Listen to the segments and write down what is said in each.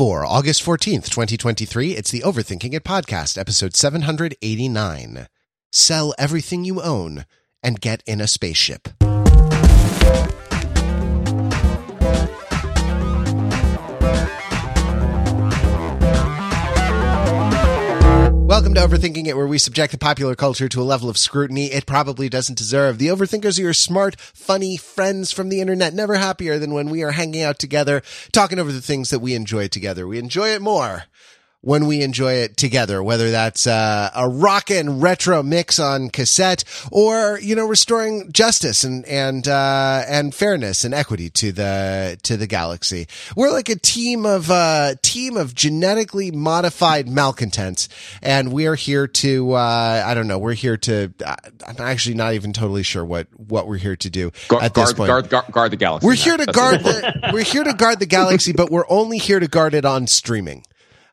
For August 14th, 2023, it's the Overthinking It podcast, episode 789. Sell everything you own and get in a spaceship. Welcome to Overthinking It, where we subject the popular culture to a level of scrutiny it probably doesn't deserve. The Overthinkers are your smart, funny friends from the internet, never happier than when we are hanging out together, talking over the things that we enjoy together. We enjoy it more when we enjoy it together, whether that's uh, a rock and retro mix on cassette or, you know, restoring justice and, and, uh, and fairness and equity to the, to the galaxy. We're like a team of, uh, team of genetically modified malcontents. And we're here to, uh, I don't know, we're here to, I'm actually not even totally sure what, what we're here to do Guard, at this guard, point. guard, guard, guard the galaxy. We're here to That's guard the, we're here to guard the galaxy, but we're only here to guard it on streaming.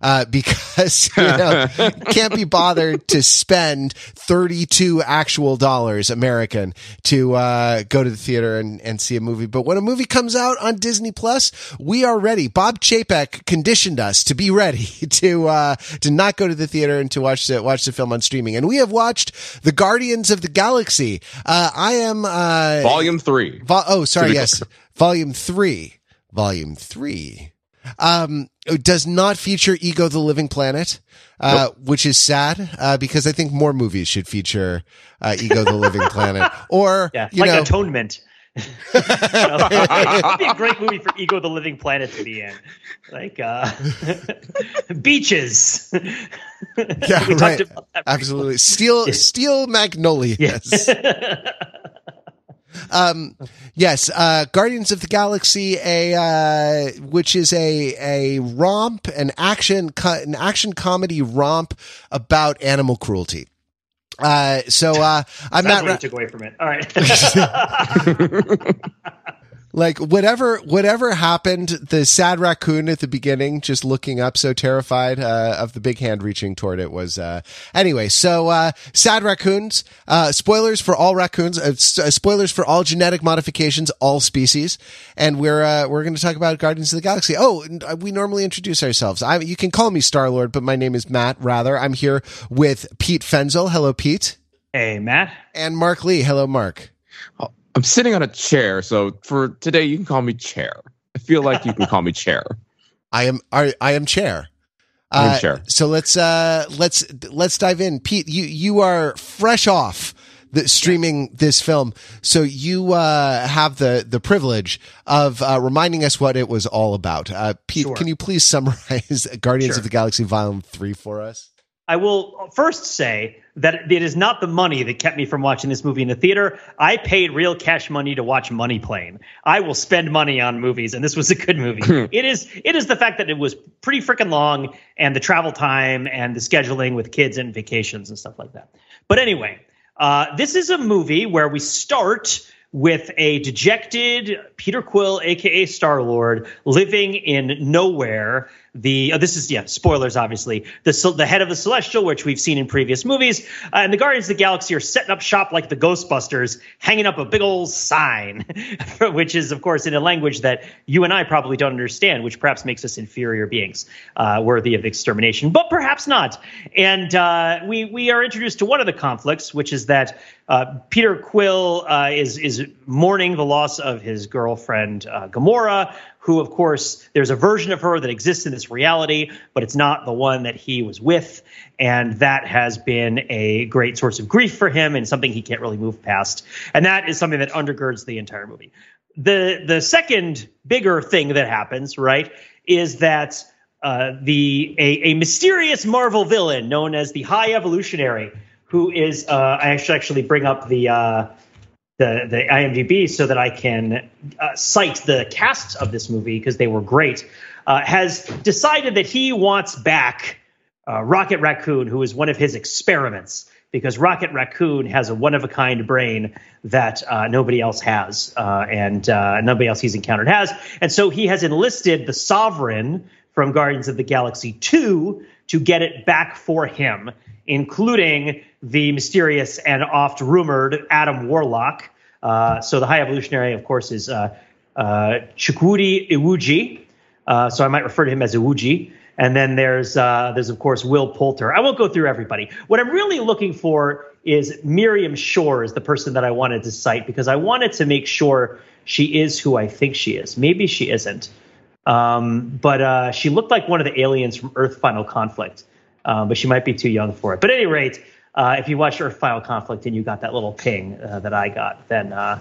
Uh, because, you know, can't be bothered to spend 32 actual dollars American to, uh, go to the theater and, and see a movie. But when a movie comes out on Disney Plus, we are ready. Bob Chapek conditioned us to be ready to, uh, to not go to the theater and to watch the, watch the film on streaming. And we have watched The Guardians of the Galaxy. Uh, I am, uh, Volume three. Vol- oh, sorry. Yes. Volume three. Volume three. Um, it does not feature Ego the Living Planet, uh, which is sad, uh, because I think more movies should feature, uh, Ego the Living Planet or, Yeah, you like know, Atonement. It'd be a great movie for Ego the Living Planet to be in. Like uh Beaches. yeah, right. Absolutely. Steel, steel magnolias. Yes. Um, yes, uh, Guardians of the Galaxy, a uh, which is a a romp, an action co- an action comedy romp about animal cruelty. Uh, so uh, I'm That's not what ra- you took away from it. All right. like whatever whatever happened. The sad raccoon at the beginning, just looking up, so terrified uh, of the big hand reaching toward it was. Uh, anyway, so uh, sad raccoons. Uh, spoilers for all raccoons. Uh, uh, spoilers for all genetic modifications, all species. And we're uh, we're going to talk about Guardians of the Galaxy. Oh, uh, we normally introduce ourselves. I, you can call me Star Lord, but my name is Matt. Wrather, I'm here with Pete Fenzel. Hello, Pete. hey, Matt. And Mark Lee. Hello, Mark. I'm sitting on a chair, so for today you can call me Chair. I feel like you can call me Chair. I am I, I am chair. I am Uh, chair. So let's uh let's let's dive in. Pete, you you are fresh off the streaming this film, so you uh have the the privilege of uh reminding us what it was all about. Uh Pete, Sure. can you please summarize Guardians Sure. of the Galaxy Volume 3 for us? I will first say that it is not the money that kept me from watching this movie in the theater. I paid real cash money to watch Money Plane. I will spend money on movies, and this was a good movie. it is it is the fact that it was pretty freaking long, and the travel time and the scheduling with kids and vacations and stuff like that. But anyway, uh, this is a movie where we start with a dejected Peter Quill, aka Star Lord, living in nowhere. The oh, this is yeah spoilers obviously the the head of the Celestial, which we've seen in previous movies, uh, and the Guardians of the Galaxy are setting up shop like the Ghostbusters, hanging up a big old sign, which is of course in a language that you and I probably don't understand, which perhaps makes us inferior beings, uh, worthy of extermination, but perhaps not. And uh, we we are introduced to one of the conflicts, which is that uh, Peter Quill uh, is is mourning the loss of his girlfriend Gamora, who, of course, there's a version of her that exists in this reality, but it's not the one that he was with, and that has been a great source of grief for him and something he can't really move past. And that is something that undergirds the entire movie. The the second bigger thing that happens, right, is that uh, the a, a mysterious Marvel villain known as the High Evolutionary, who is uh, I should actually bring up the uh, the the IMDb so that I can uh, cite the cast of this movie because they were great. Uh, has decided that he wants back uh, Rocket Raccoon, who is one of his experiments, because Rocket Raccoon has a one of a kind brain that uh, nobody else has, uh, and uh, nobody else he's encountered has. And so he has enlisted the Sovereign from Guardians of the Galaxy 2 to get it back for him, including the mysterious and oft rumored Adam Warlock. Uh, so the High Evolutionary, of course, is uh, uh, Chukwudi Iwuji. uh, so I might refer to him as Iwuji. And then there's uh, there's of course Will Poulter. I won't go through everybody. What I'm really looking for is Miriam Shor is the person that I wanted to cite because I wanted to make sure she is who I think she is. Maybe she isn't, um, but uh, she looked like one of the aliens from Earth Final Conflict, uh, but she might be too young for it. But at any rate, uh, if you watch Earth Final Conflict and you got that little ping uh, that I got, then uh,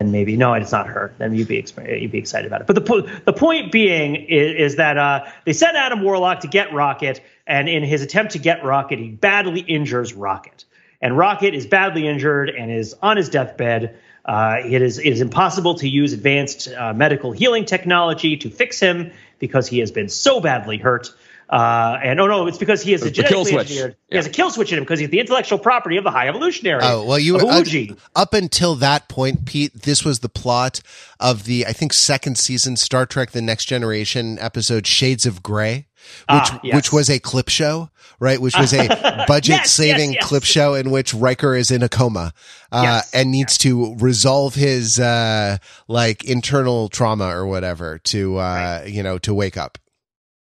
and maybe no, it's not her. Then you'd be you'd be excited about it. But the po- the point being is, is that uh, they sent Adam Warlock to get Rocket, and in his attempt to get Rocket, he badly injures Rocket, and Rocket is badly injured and is on his deathbed. Uh, it is it is impossible to use advanced medical healing technology to fix him because he has been so badly hurt. Uh, and oh no, it's because he is a genetically engineered. Yeah. He has a kill switch in him because he's the intellectual property of the High Evolutionary. Oh well, you uh, up until that point, Pete. This was the plot of the I think second season Star Trek: The Next Generation episode Shades of Grey. Which, ah, yes. which was a clip show, right? Which was a budget yes, saving yes, clip show in which Riker is in a coma, uh, and needs to resolve his, uh, like internal trauma or whatever to, uh, right. you know, to wake up.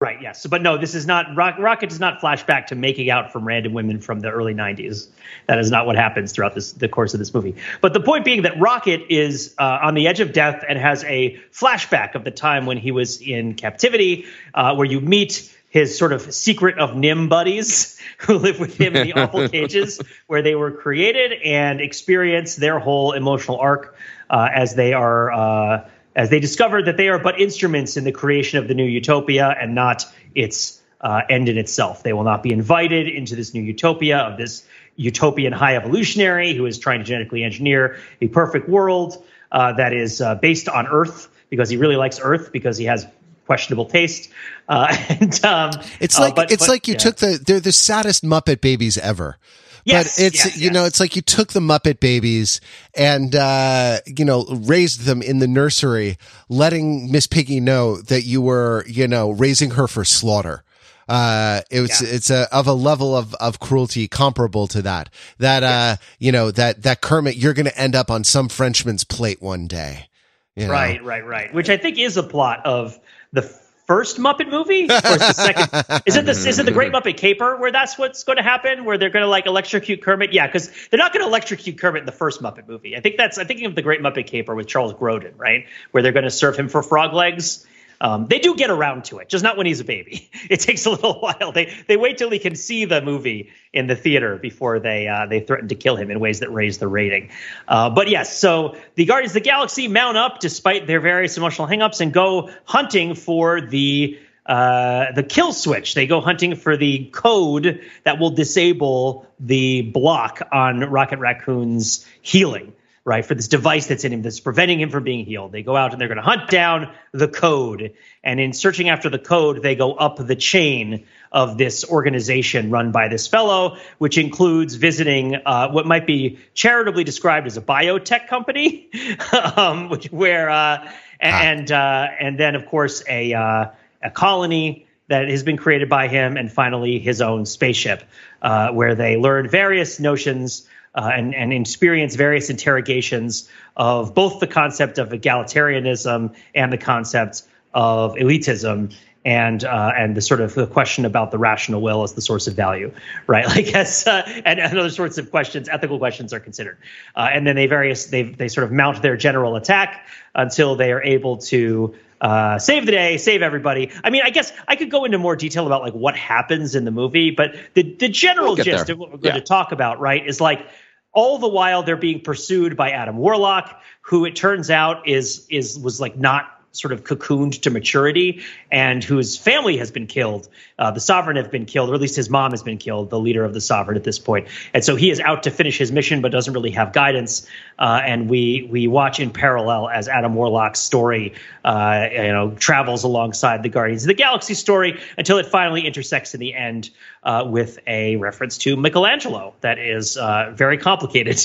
Right. Yes. But no, this is not Rock, Rocket does not flash back to making out from random women from the early '90s. That is not what happens throughout this the course of this movie. But the point being that Rocket is uh, on the edge of death and has a flashback of the time when he was in captivity, uh, where you meet his sort of secret of NIMH buddies who live with him in the awful cages where they were created and experience their whole emotional arc uh, as they are uh, as they discover that they are but instruments in the creation of the new utopia and not its uh, end in itself. They will not be invited into this new utopia of this utopian high evolutionary who is trying to genetically engineer a perfect world uh, that is uh, based on Earth because he really likes Earth because he has questionable taste. Uh, and um, it's like but, it's but, like you yeah. took the they're the saddest Muppet babies ever. Yes, but it's yes, you yes. know it's like you took the Muppet Babies and uh, you know raised them in the nursery, letting Miss Piggy know that you were you know raising her for slaughter. Uh, it's yeah. it's a of a level of of cruelty comparable to that. That uh, you know that that Kermit, you're going to end up on some Frenchman's plate one day. You know? Right, right, right. Which I think is a plot of the first Muppet movie, or is the second? is it the is it the Great Muppet Caper where that's what's going to happen? Where they're going to like electrocute Kermit? Yeah, because they're not going to electrocute Kermit in the first Muppet movie. I think that's I'm thinking of the Great Muppet Caper with Charles Grodin, right? Where they're going to serve him for frog legs um, they do get around to it, just not when he's a baby. It takes a little while. They they wait till he can see the movie in the theater before they uh, they threaten to kill him in ways that raise the rating. Uh, but yes, so the Guardians of the Galaxy mount up despite their various emotional hangups and go hunting for the uh, the kill switch. They go hunting for the code that will disable the block on Rocket Raccoon's healing right, for this device that's in him that's preventing him from being healed. They go out and they're going to hunt down the code. And in searching after the code, they go up the chain of this organization run by this fellow, which includes visiting uh, what might be charitably described as a biotech company, um, which, where uh, and uh, and then of course a uh, a colony that has been created by him, and finally his own spaceship, uh, where they learn various notions uh, and, and experience various interrogations of both the concept of egalitarianism and the concept of elitism and uh, and the sort of the question about the rational will as the source of value, right? Like as uh, and, and, other sorts of questions, ethical questions are considered, uh, and then they various they they sort of mount their general attack until they are able to uh, save the day, save everybody. I mean, I guess I could go into more detail about like what happens in the movie, but the the general we'll gist there. of what we're going yeah. to talk about, right, is like all the while they're being pursued by Adam Warlock, who it turns out is is was like not sort of cocooned to maturity and whose family has been killed. Uh, the sovereign have been killed, or at least his mom has been killed, the leader of the sovereign at this point. And so he is out to finish his mission, but doesn't really have guidance. Uh, and we we watch in parallel as Adam Warlock's story, uh, you know, travels alongside the Guardians of the Galaxy story until it finally intersects in the end uh, with a reference to Michelangelo that is uh, very complicated.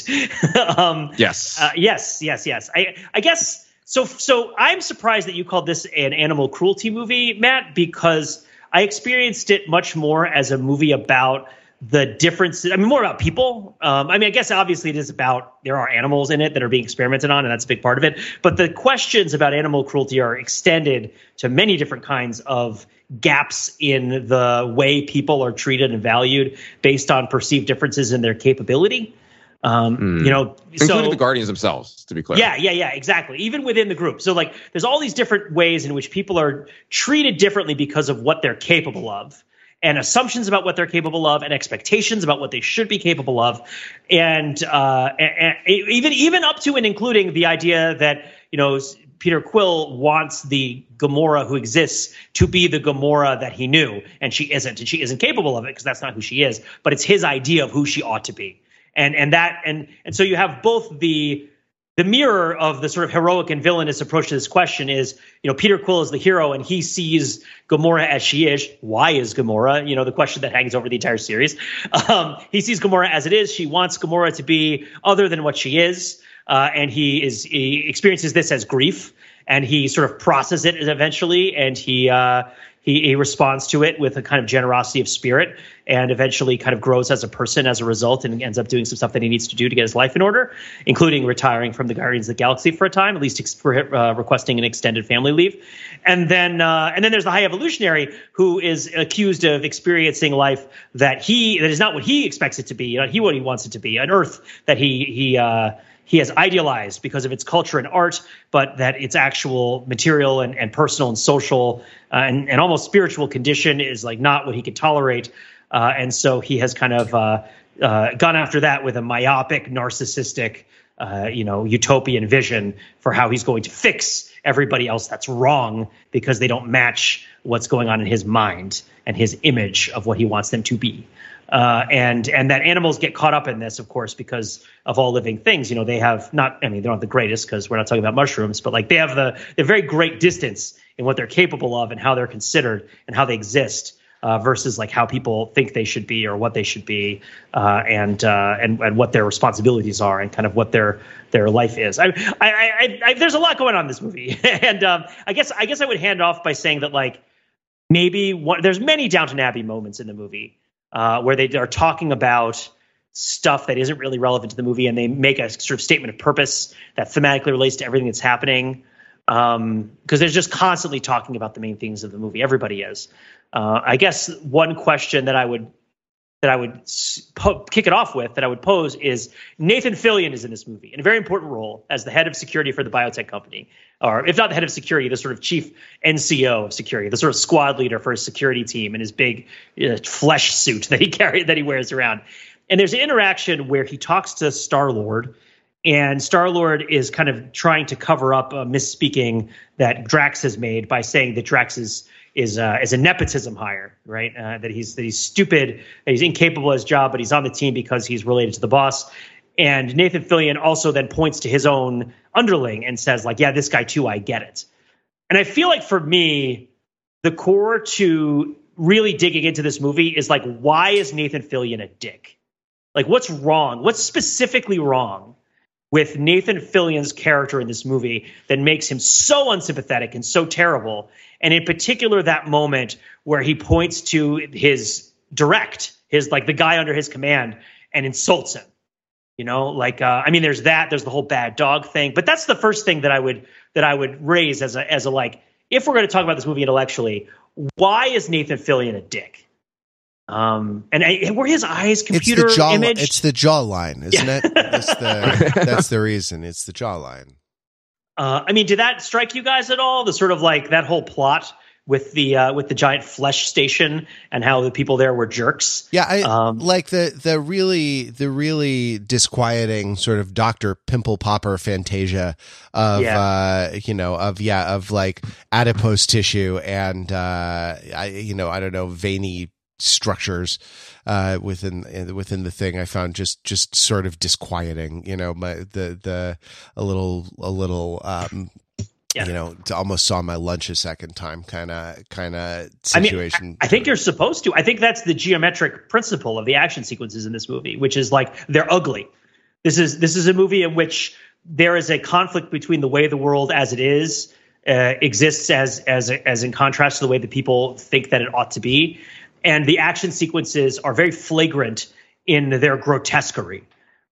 um, yes. Uh, yes. Yes. Yes. I I guess so, so I'm surprised that you called this an animal cruelty movie, Matt, because I experienced it much more as a movie about the differences. I mean, more about people. Um, I mean, I guess obviously it is about there are animals in it that are being experimented on, and that's a big part of it. But the questions about animal cruelty are extended to many different kinds of gaps in the way people are treated and valued based on perceived differences in their capability. Um, mm. You know, including so, the Guardians themselves, to be clear. Yeah, yeah, yeah, exactly. Even within the group, so like, there's all these different ways in which people are treated differently because of what they're capable of and assumptions about what they're capable of and expectations about what they should be capable of and, uh, and, and even even up to and including the idea that you know Peter Quill wants the Gamora who exists to be the Gamora that he knew, and she isn't, and she isn't capable of it because that's not who she is. But it's his idea of who she ought to be, and and that and and so you have both the the mirror of the sort of heroic and villainous approach to this question is, you know, Peter Quill is the hero and he sees Gamora as she is. Why is Gamora? You know, the question that hangs over the entire series. Um, he sees Gamora as it is. She wants Gamora to be other than what she is. Uh, and he is he experiences this as grief and he sort of processes it eventually and he uh, he, he responds to it with a kind of generosity of spirit and eventually kind of grows as a person as a result and ends up doing some stuff that he needs to do to get his life in order, including retiring from the Guardians of the Galaxy for a time, at least for uh, requesting an extended family leave. And then uh, and then there's the High Evolutionary who is accused of experiencing life that he that is not what he expects it to be, not he what he wants it to be, an Earth that he he. Uh, he has idealized because of its culture and art, but that its actual material and, and personal and social uh, and, and almost spiritual condition is like not what he could tolerate. Uh, and so he has kind of uh, uh gone after that with a myopic, narcissistic, uh, you know, utopian vision for how he's going to fix everybody else that's wrong because they don't match what's going on in his mind and his image of what he wants them to be. Uh, and and that animals get caught up in this, of course, because of all living things. You know, they have not. I mean, they're not the greatest because we're not talking about mushrooms, but like they have the the very great distance in what they're capable of and how they're considered and how they exist. Uh, versus like how people think they should be or what they should be, uh, and, uh, and and what their responsibilities are, and kind of what their their life is. I, I, I, I there's a lot going on in this movie, and um, I guess I guess I would hand off by saying that like maybe one, there's many Downton Abbey moments in the movie uh, where they are talking about stuff that isn't really relevant to the movie, and they make a sort of statement of purpose that thematically relates to everything that's happening. Because um, they're just constantly talking about the main things of the movie. Everybody is. Uh, I guess one question that I would that I would po- kick it off with that I would pose is Nathan Fillion is in this movie in a very important role as the head of security for the biotech company, or if not the head of security, the sort of chief NCO of security, the sort of squad leader for his security team in his big uh, flesh suit that he carries that he wears around. And there's an interaction where he talks to Star Lord. And Star Lord is kind of trying to cover up a misspeaking that Drax has made by saying that Drax is is uh, is a nepotism hire, right? Uh, that he's that he's stupid, that he's incapable of his job, but he's on the team because he's related to the boss. And Nathan Fillion also then points to his own underling and says, like, yeah, this guy too, I get it. And I feel like for me, the core to really digging into this movie is like, why is Nathan Fillion a dick? Like, what's wrong? What's specifically wrong with Nathan Fillion's character in this movie that makes him so unsympathetic and so terrible? And in particular that moment where he points to his direct, his like the guy under his command, and insults him. You know, like uh, I mean, there's that. There's the whole bad dog thing, but that's the first thing that I would that I would raise as a as a like if we're going to talk about this movie intellectually, why is Nathan Fillion a dick? Um, and I, were his eyes computer it's the jaw, image? It's the jawline, isn't yeah. it? That's the that's the reason. It's the jawline. Uh, I mean, did that strike you guys at all? The sort of like that whole plot with the uh, with the giant flesh station and how the people there were jerks. Yeah, I um, like the the really the really disquieting sort of Doctor Pimple Popper fantasia of yeah. uh, you know of yeah of like adipose tissue and uh, I you know I don't know veiny structures uh, within within the thing I found just just sort of disquieting. You know, my the the a little a little um, yeah. you know, almost saw my lunch a second time kind of kind of situation. I, mean, I, I, think you're supposed to. I think that's the geometric principle of the action sequences in this movie, which is like they're ugly. This is this is a movie in which there is a conflict between the way the world as it is uh, exists as as as in contrast to the way that people think that it ought to be and the action sequences are very flagrant in their grotesquerie.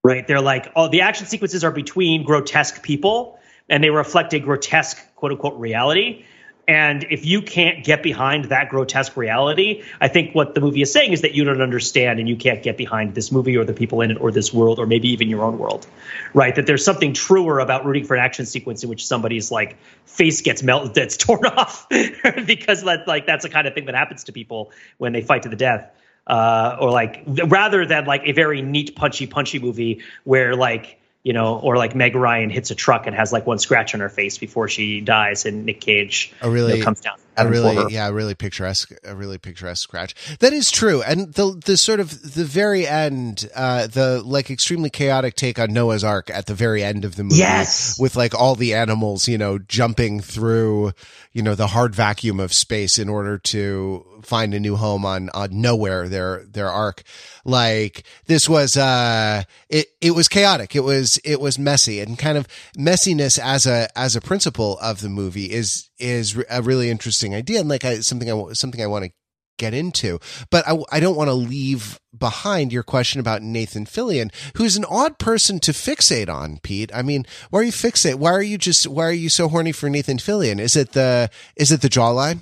Right? They're like, oh, the action sequences are between grotesque people, and they reflect a grotesque quote unquote reality. And if you can't get behind that grotesque reality, I think what the movie is saying is that you don't understand and you can't get behind this movie or the people in it or this world or maybe even your own world, right? That there's something truer about rooting for an action sequence in which somebody's like face gets melted, that's torn off, because that like that's the kind of thing that happens to people when they fight to the death. Uh, or like rather than like a very neat punchy punchy movie where like you know, or like Meg Ryan hits a truck and has like one scratch on her face before she dies, and Nick Cage a really you know, comes down. A really, yeah, a really picturesque, a really picturesque scratch. That is true, and the the sort of the very end, uh, the like extremely chaotic take on Noah's Ark at the very end of the movie, yes, with like all the animals, you know, jumping through, you know, the hard vacuum of space in order to find a new home on on nowhere their their ark. Like this was uh it it was chaotic. It was it was messy. And kind of messiness as a as a principle of the movie is is a really interesting idea and like I, something I something I want to get into. But I, I don't want to leave behind your question about Nathan Fillion, who's an odd person to fixate on, Pete. I mean, why are you fixate? Why are you just, why are you so horny for Nathan Fillion? Is it the, is it the jawline?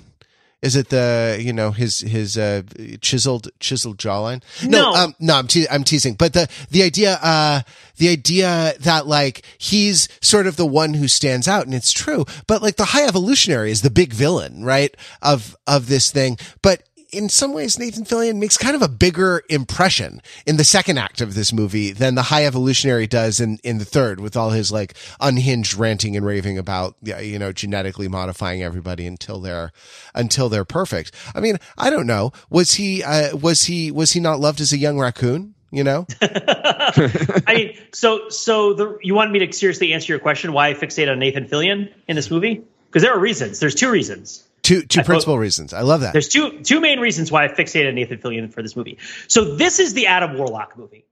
Is it the you know his his uh, chiseled chiseled jawline? No, no, um, no. I'm te- I'm teasing, but the the idea uh, the idea that like he's sort of the one who stands out, and it's true. But like the High Evolutionary is the big villain, right? Of of this thing, but in some ways, Nathan Fillion makes kind of a bigger impression in the second act of this movie than the High Evolutionary does in, in the third, with all his like unhinged ranting and raving about, you know, genetically modifying everybody until they're, until they're perfect. I mean, I don't know. Was he, uh, was he, was he not loved as a young raccoon? You know, I mean, so so the you wanted me to seriously answer your question why I fixate on Nathan Fillion in this movie because there are reasons. There's two reasons. Two two principal reasons. I love that. There's two two main reasons why I fixated Nathan Fillion for this movie. So this is the Adam Warlock movie,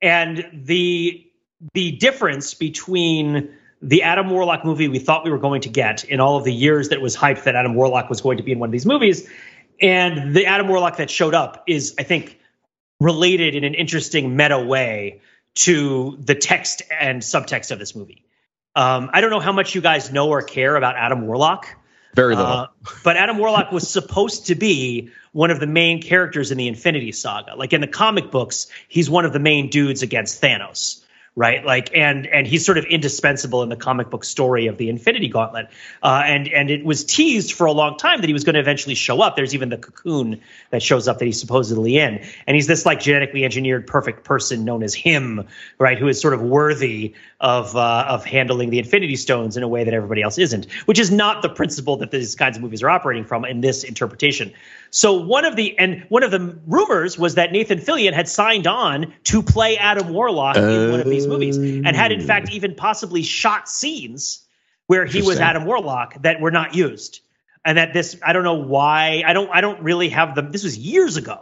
and the the difference between the Adam Warlock movie we thought we were going to get in all of the years that was hyped that Adam Warlock was going to be in one of these movies, and the Adam Warlock that showed up is, I think, related in an interesting meta way to the text and subtext of this movie. Um, I don't know how much you guys know or care about Adam Warlock. Very little. Uh, but Adam Warlock was supposed to be one of the main characters in the Infinity Saga. Like in the comic books, he's one of the main dudes against Thanos right? Like, and and he's sort of indispensable in the comic book story of the Infinity Gauntlet. Uh, and and it was teased for a long time that he was going to eventually show up. There's even the cocoon that shows up that he's supposedly in, and he's this like genetically engineered perfect person known as him, right? Who is sort of worthy of uh, of handling the Infinity Stones in a way that everybody else isn't, which is not the principle that these kinds of movies are operating from in this interpretation. So one of the and one of the rumors was that Nathan Fillion had signed on to play Adam Warlock in one of these movies, and had in fact oh. even possibly shot scenes where he was Adam Warlock that were not used, and that this I don't know why I don't I don't really have the this was years ago.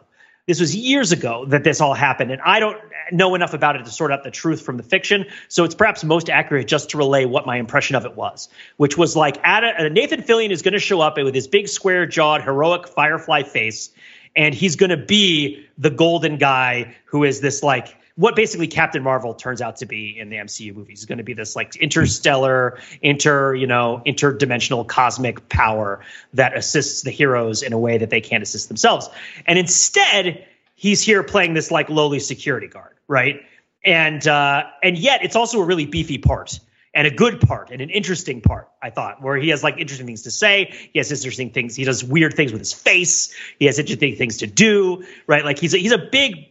This was years ago that this all happened, and I don't know enough about it to sort out the truth from the fiction. So it's perhaps most accurate just to relay what my impression of it was, which was like Adam, uh, Nathan Fillion is going to show up with his big square jawed, heroic Firefly face, and he's going to be the golden guy who is this like what basically Captain Marvel turns out to be in the MCU movies is going to be this like interstellar, inter, you know, interdimensional cosmic power that assists the heroes in a way that they can't assist themselves. And instead, he's here playing this like lowly security guard, right? And uh, and yet it's also a really beefy part and a good part and an interesting part, I thought, where he has like interesting things to say. He has interesting things. He does weird things with his face. He has interesting things to do, right? Like he's a, he's a big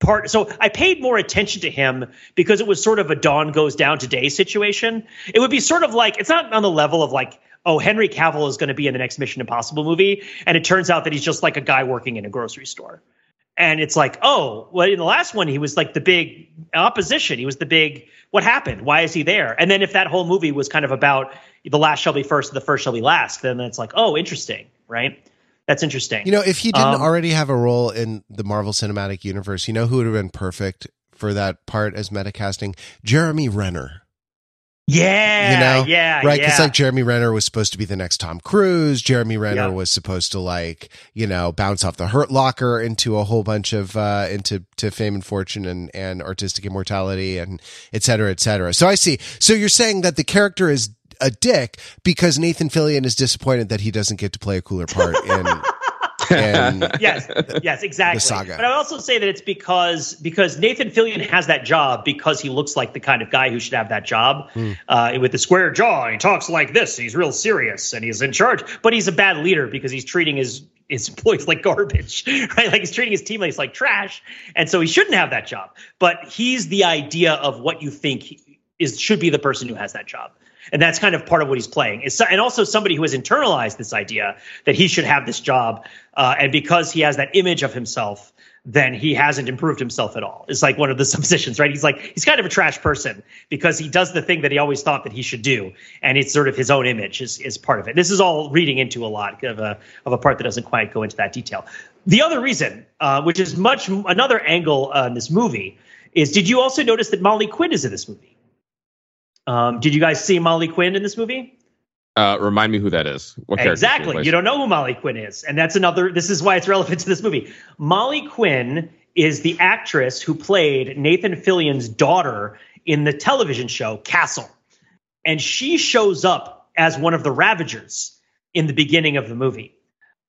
part. So I paid more attention to him because it was sort of a dawn goes down today situation. It would be sort of like it's not on the level of like oh Henry Cavill is going to be in the next Mission Impossible movie, and it turns out that he's just like a guy working in a grocery store. And it's like, oh, well, in the last one, he was like the big opposition. He was the big, what happened? Why is he there? And then if that whole movie was kind of about the last shall be first, and the first shall be last, then it's like, oh, interesting, right? That's interesting. You know, if he didn't um, already have a role in the Marvel Cinematic Universe, you know who would have been perfect for that part as metacasting? Jeremy Renner. Yeah, you know, yeah, right? Because yeah. like Jeremy Renner was supposed to be the next Tom Cruise. Jeremy Renner Yeah. was supposed to like you know bounce off the Hurt Locker into a whole bunch of uh, into to fame and fortune and and artistic immortality and et cetera, et cetera. So I see. So you're saying that the character is a dick because Nathan Fillion is disappointed that he doesn't get to play a cooler part in. yes, yes, exactly. saga. But I would also say that it's because because Nathan Fillion has that job because he looks like the kind of guy who should have that job. Hmm. Uh, with the square jaw, he talks like this. He's real serious and he's in charge. But he's a bad leader because he's treating his his employees like garbage, right? Like he's treating his teammates like trash, and so he shouldn't have that job. But he's the idea of what you think is should be the person who has that job. And that's kind of part of what he's playing. Is and also somebody who has internalized this idea that he should have this job, uh, and because he has that image of himself, then he hasn't improved himself at all. It's like one of the suppositions, right? He's like he's kind of a trash person because he does the thing that he always thought that he should do, and it's sort of his own image is is part of it. This is all reading into a lot of a of a part that doesn't quite go into that detail. The other reason, uh, which is much another angle in this movie, is did you also notice that Molly Quinn is in this movie? Um, did you guys see Molly Quinn in this movie? Uh, remind me who that is. What Exactly. You don't know who Molly Quinn is. And that's another, this is why it's relevant to this movie. Molly Quinn is the actress who played Nathan Fillion's daughter in the television show Castle. And she shows up as one of the Ravagers in the beginning of the movie.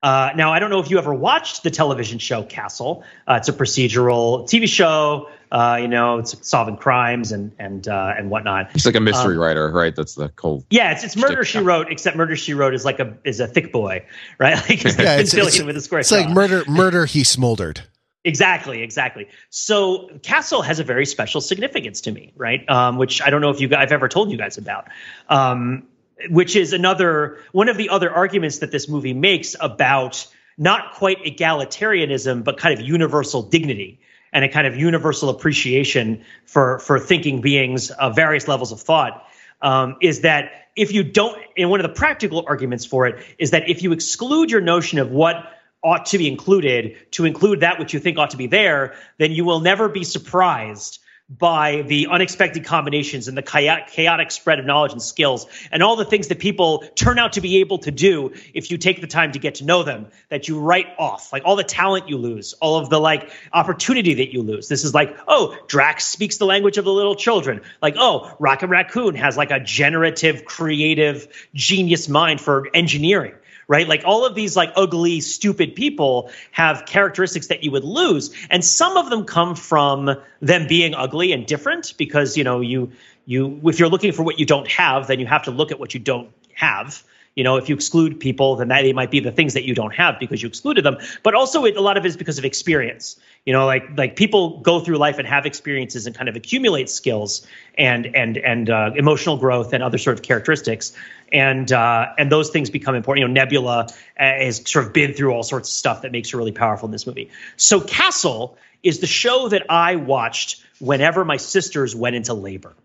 Uh, now, I don't know if you ever watched the television show Castle. Uh, it's a procedural TV show. Uh, you know, it's solving crimes and and uh, and whatnot. He's like a mystery Um, writer, right? That's the cold. Yeah, it's it's Murder She. Wrote, except Murder She Wrote is like a is a thick boy, right? Like it's Yeah, it's, it's, Fillion with a square it's like murder, murder. He smoldered. Exactly, exactly. So Castle has a very special significance to me, right? Um, which I don't know if you guys, I've ever told you guys about. Um, which is another one of the other arguments that this movie makes about not quite egalitarianism, but kind of universal dignity and a kind of universal appreciation for for thinking beings of various levels of thought. Um, is that if you don't, and one of the practical arguments for it is that if you exclude your notion of what ought to be included to include that which you think ought to be there, then you will never be surprised by the unexpected combinations and the chaotic, spread of knowledge and skills and all the things that people turn out to be able to do if you take the time to get to know them that you write off like all the talent you lose all of the like opportunity that you lose. This is like oh drax speaks the language of the little children. Like oh rocket raccoon has like a generative creative genius mind for engineering right? Like all of these like ugly, stupid people have characteristics that you would lose, and some of them come from them being ugly and different because you know you you if you're looking for what you don't have, then you have to look at what you don't have. You know, if you exclude people, then that they might be the things that you don't have because you excluded them. But also, it, a lot of it is because of experience. You know, like like people go through life and have experiences and kind of accumulate skills and and and uh, emotional growth and other sort of characteristics, and uh, and those things become important. You know, Nebula uh, has sort of been through all sorts of stuff that makes her really powerful in this movie. So Castle is the show that I watched whenever my sisters went into labor.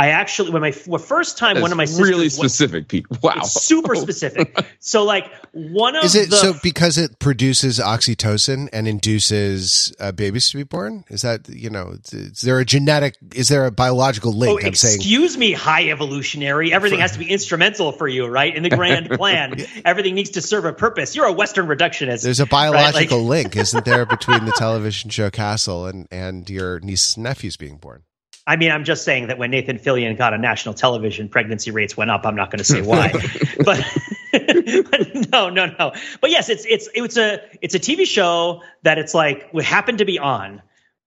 I actually, when my f- first time, That's one of my sisters really went- specific, Pete. Wow. super specific. So like one of Is it the so because it produces oxytocin and induces uh, babies to be born? Is that you know? Is there a genetic? Is there a biological Oh, link? I'm saying. excuse me, high evolutionary. Everything has to be instrumental for you, right? In the grand plan, everything needs to serve a purpose. You're a Western reductionist. There's a right? biological Like- link, isn't there, between the television show Castle and and your niece and nephews being born? I mean, I'm just saying that when Nathan Fillion got on national television, pregnancy rates went up. I'm not going to say why, but, but no, no, no. But yes, it's it's it's a it's a TV show that it's like it happened to be on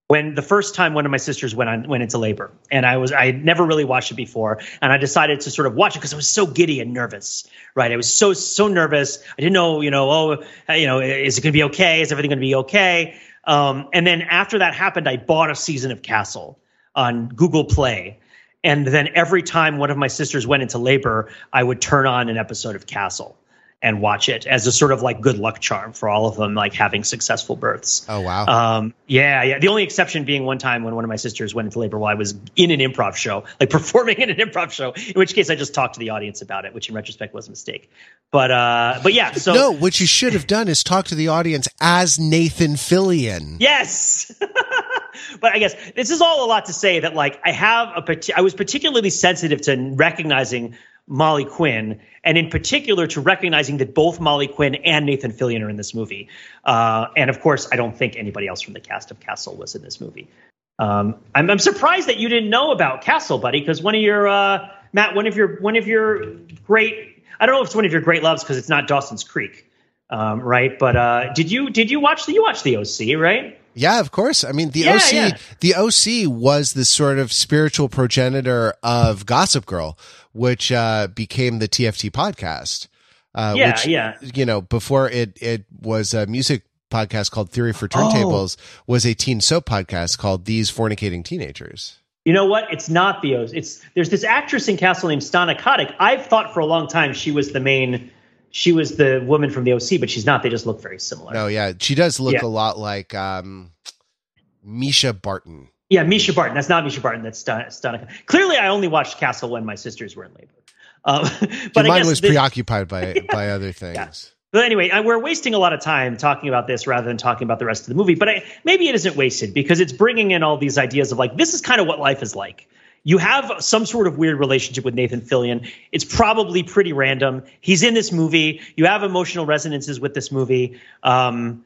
when the first time one of my sisters went on went into labor, and I was I had never really watched it before, and I decided to sort of watch it because I was so giddy and nervous. Right, I was so so nervous. I didn't know, you know, oh, you know, is it going to be okay? Is everything going to be okay? Um, and then after that happened, I bought a season of Castle on Google Play. And then every time one of my sisters went into labor, I would turn on an episode of Castle and watch it as a sort of like good luck charm for all of them, like having successful births. Oh wow! Um, yeah, yeah. The only exception being one time when one of my sisters went into labor while I was in an improv show, like performing in an improv show. In which case, I just talked to the audience about it, which in retrospect was a mistake. But uh, but yeah. So no, what you should have done is talk to the audience as Nathan Fillion. Yes. but I guess this is all a lot to say that like I have a I was particularly sensitive to recognizing Molly Quinn, and in particular to recognizing that both Molly Quinn and Nathan Fillion are in this movie. Uh, and of course, I don't think anybody else from the cast of Castle was in this movie. Um, I'm, I'm surprised that you didn't know about Castle, buddy, because one of your uh, Matt, one of your one of your great I don't know if it's one of your great loves because it's not Dawson's Creek, um, right? But uh, did you did you watch the you watched the OC, right? Yeah, of course. I mean, the Yeah, OC, yeah. the OC was the sort of spiritual progenitor of Gossip Girl, which uh, became the TFT podcast. Uh, Yeah, which, yeah. You know, before it it was a music podcast called Theory for Oh. Turntables, was a teen soap podcast called These Fornicating Teenagers. You know what? It's not the OC. It's there's this actress in Castle named Stana Katic. I've thought for a long time she was the main, she was the woman from the OC, but she's not. They just look very similar. No, yeah, she does look Yeah. a lot like um, Mischa Barton. Yeah, Mischa Barton. That's not Mischa Barton. That's Stana. Stana. Clearly, I only watched Castle when my sisters were in labor. Um, but Your mind was the- preoccupied by by other things. But anyway, I, we're wasting a lot of time talking about this rather than talking about the rest of the movie. But I, maybe it isn't wasted because it's bringing in all these ideas of like this is kind of what life is like. You have some sort of weird relationship with Nathan Fillion. It's probably pretty random. He's in this movie. You have emotional resonances with this movie, um,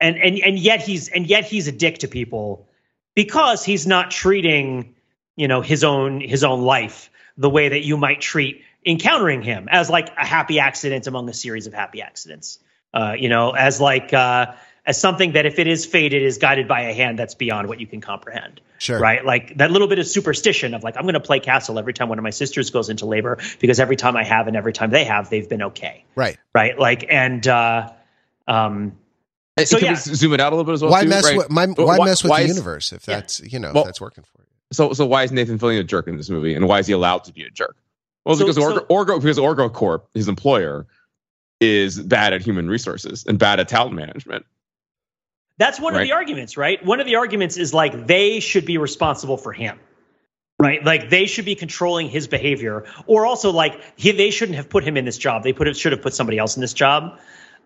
and and and yet he's and yet he's a dick to people because he's not treating you know his own his own life the way that you might treat encountering him as like a happy accident among a series of happy accidents uh, you know as like uh, as something that if it is fate is guided by a hand that's beyond what you can comprehend Sure. right like that little bit of superstition of like i'm going to play castle every time one of my sisters goes into labor because every time i have and every time they have they've been okay Right. right like and uh um And So, can yeah. we zoom it out a little bit as well? Why too, mess right? with my, why, why- mess with why the is- universe if Yeah. that's you know Well- if that's working for you? So, so why is Nathan Fillion a jerk in this movie, and why is he allowed to be a jerk? Well, So- because Orgo, so- Orgo, because Orgo Corp, his employer, is bad at human resources and bad at talent management. That's one of the arguments, right? One of the arguments is like they should be responsible for him. Right? Like they should be controlling his behavior or also like he, they shouldn't have put him in this job. They put should have put somebody else in this job.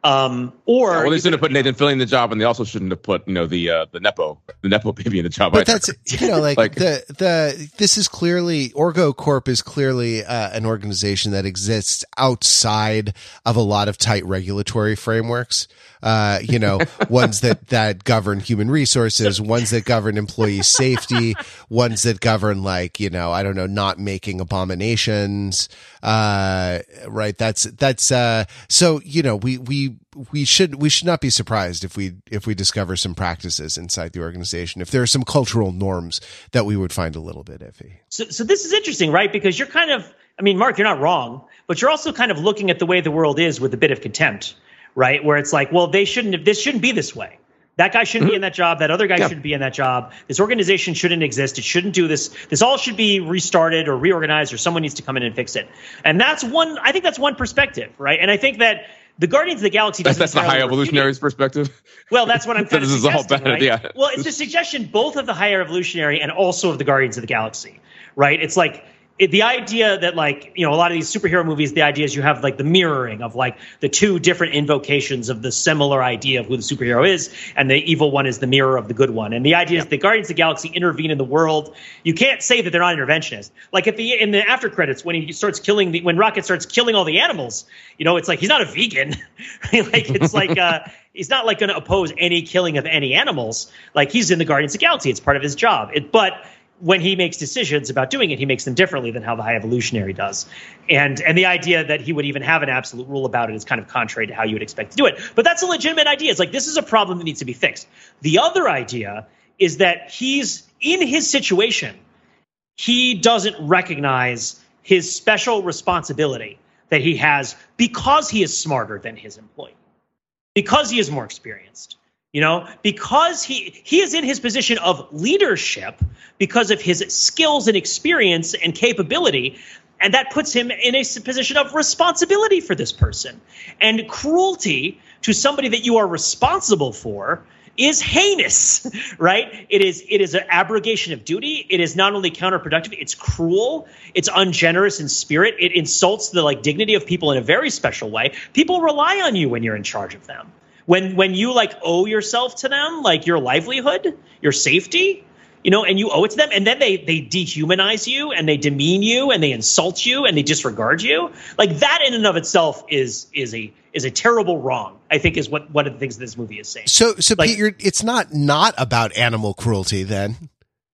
Um or well, they shouldn't have put Nathan Fillion in the job, and they also shouldn't have put you know the uh, the nepo the nepo baby in the job. But either. that's you know like, Like- the the this is clearly Orgo Corp is clearly uh, an organization that exists outside of a lot of tight regulatory frameworks. Uh, you know, ones that that govern human resources, ones that govern employee safety, ones that govern like you know I don't know not making abominations. Uh, right. That's that's uh. So you know we we we should we should not be surprised if we if we discover some practices inside the organization if there are some cultural norms that we would find a little bit iffy So, so this is interesting, right? Because you're kind of, I mean, Mark, you're not wrong, but you're also kind of looking at the way the world is with a bit of contempt, right? Where it's like, well, they shouldn't have, this shouldn't be this way. That guy shouldn't be in mm-hmm. that job. That other guy Yeah. shouldn't be in that job. This organization shouldn't exist. It shouldn't do this. This all should be restarted or reorganized, or someone needs to come in and fix it. And that's one. I think that's one perspective, right? And I think that the Guardians of the Galaxy. that's, doesn't that's the high evolutionary's perspective. Well, that's what I'm kind this is all bad, right? yeah. Well, it's a suggestion both of the higher evolutionary and also of the Guardians of the Galaxy, right? It's like it, the idea that like you know a lot of these superhero movies, the idea is you have like the mirroring of like the two different invocations of the similar idea of who the superhero is, and the evil one is the mirror of the good one. And the idea is the Guardians of the Galaxy intervene in the world. You can't say that they're not interventionists. Like at the in the after credits when he starts killing the when Rocket starts killing all the animals, you know, it's like he's not a vegan. like it's like uh he's not like going to oppose any killing of any animals. Like he's in the Guardians of the Galaxy. It's part of his job. It, but when he makes decisions about doing it, he makes them differently than how the High Evolutionary does. And and the idea that he would even have an absolute rule about it is kind of contrary to how you would expect to do it. But that's a legitimate idea. It's like this is a problem that needs to be fixed. The other idea is that he's in his situation. He doesn't recognize his special responsibility that he has because he is smarter than his employee because he is more experienced you know because he he is in his position of leadership because of his skills and experience and capability and that puts him in a position of responsibility for this person. And cruelty to somebody that you are responsible for is heinous right? It is it is an abrogation of duty. It is not only counterproductive it's cruel it's ungenerous in spirit. It insults the like dignity of people in a very special way. People rely on you when you're in charge of them when when you like owe yourself to them like your livelihood your safety you know, and you owe it to them, and then they they dehumanize you and they demean you and they insult you and they disregard you. Like that in and of itself is is a is a terrible wrong. I think is what one of the things this movie is saying. So, so Like- Pete, you're, it's not not about animal cruelty then.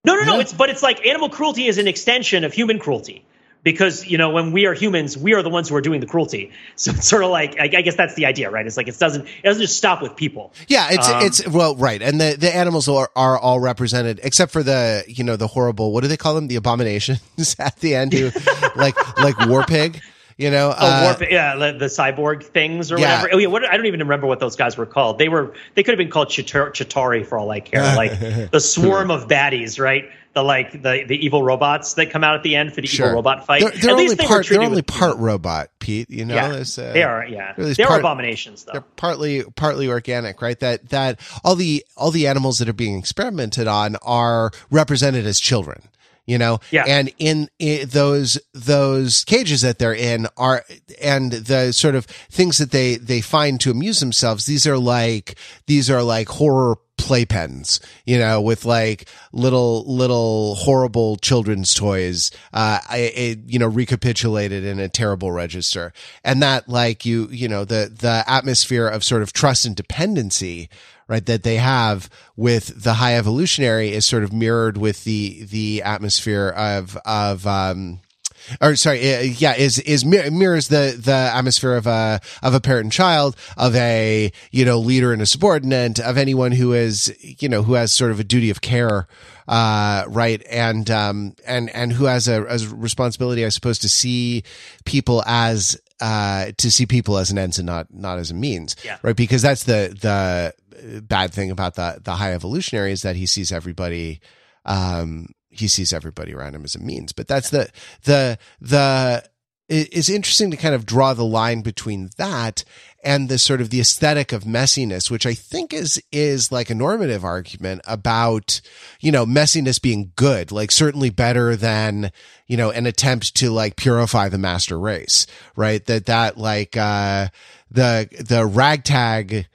No, no, no. Yeah. It's but it's like animal cruelty is an extension of human cruelty. Because you know, when we are humans, we are the ones who are doing the cruelty. So it's sort of like I, I guess that's the idea, right? It's like it doesn't it doesn't just stop with people. Yeah, it's Um, it's well, right, and the the animals are are all represented except for the you know the horrible what do they call them the abominations at the end who like like war pig, you know. Oh, uh, warp, yeah, the, cyborg things or Yeah. whatever. Oh yeah, what, I don't even remember what those guys were called. They were they could have been called Chitar- Chitauri for all I care. Like the swarm of baddies, right? The like the the evil robots that come out at the end for the Sure. evil robot fight. They're, they're at only least they part. They're only part robot, Pete. You know, Yeah, uh, they are. Yeah, they are part- abominations though. they're partly partly organic, right? That that all the all the animals that are being experimented on are represented as children. You know, Yeah. and in, in those those cages that they're in are and the sort of things that they they find to amuse themselves. These are like these are like horror playpens, you know, with like little little horrible children's toys, uh, I, I, you know, recapitulated in a terrible register, and that like you you know the the atmosphere of sort of trust and dependency. Right, that they have with the high evolutionary is sort of mirrored with the the atmosphere of of um, or sorry, uh, yeah, is is mir- mirrors the the atmosphere of a of a parent and child, of a you know leader and a subordinate, of anyone who is you know who has sort of a duty of care, uh, right, and um and and who has a, as a responsibility, I suppose, to see people as uh to see people as an ends and not not as a means, Yeah. right, because that's the the bad thing about the the high evolutionary is that he sees everybody um he sees everybody around him as a means. But that's the the the it- it's interesting to kind of draw the line between that and the sort of the aesthetic of messiness which i think is is like a normative argument about you know messiness being good like certainly better than you know an attempt to like purify the master race right? That that like uh the the ragtag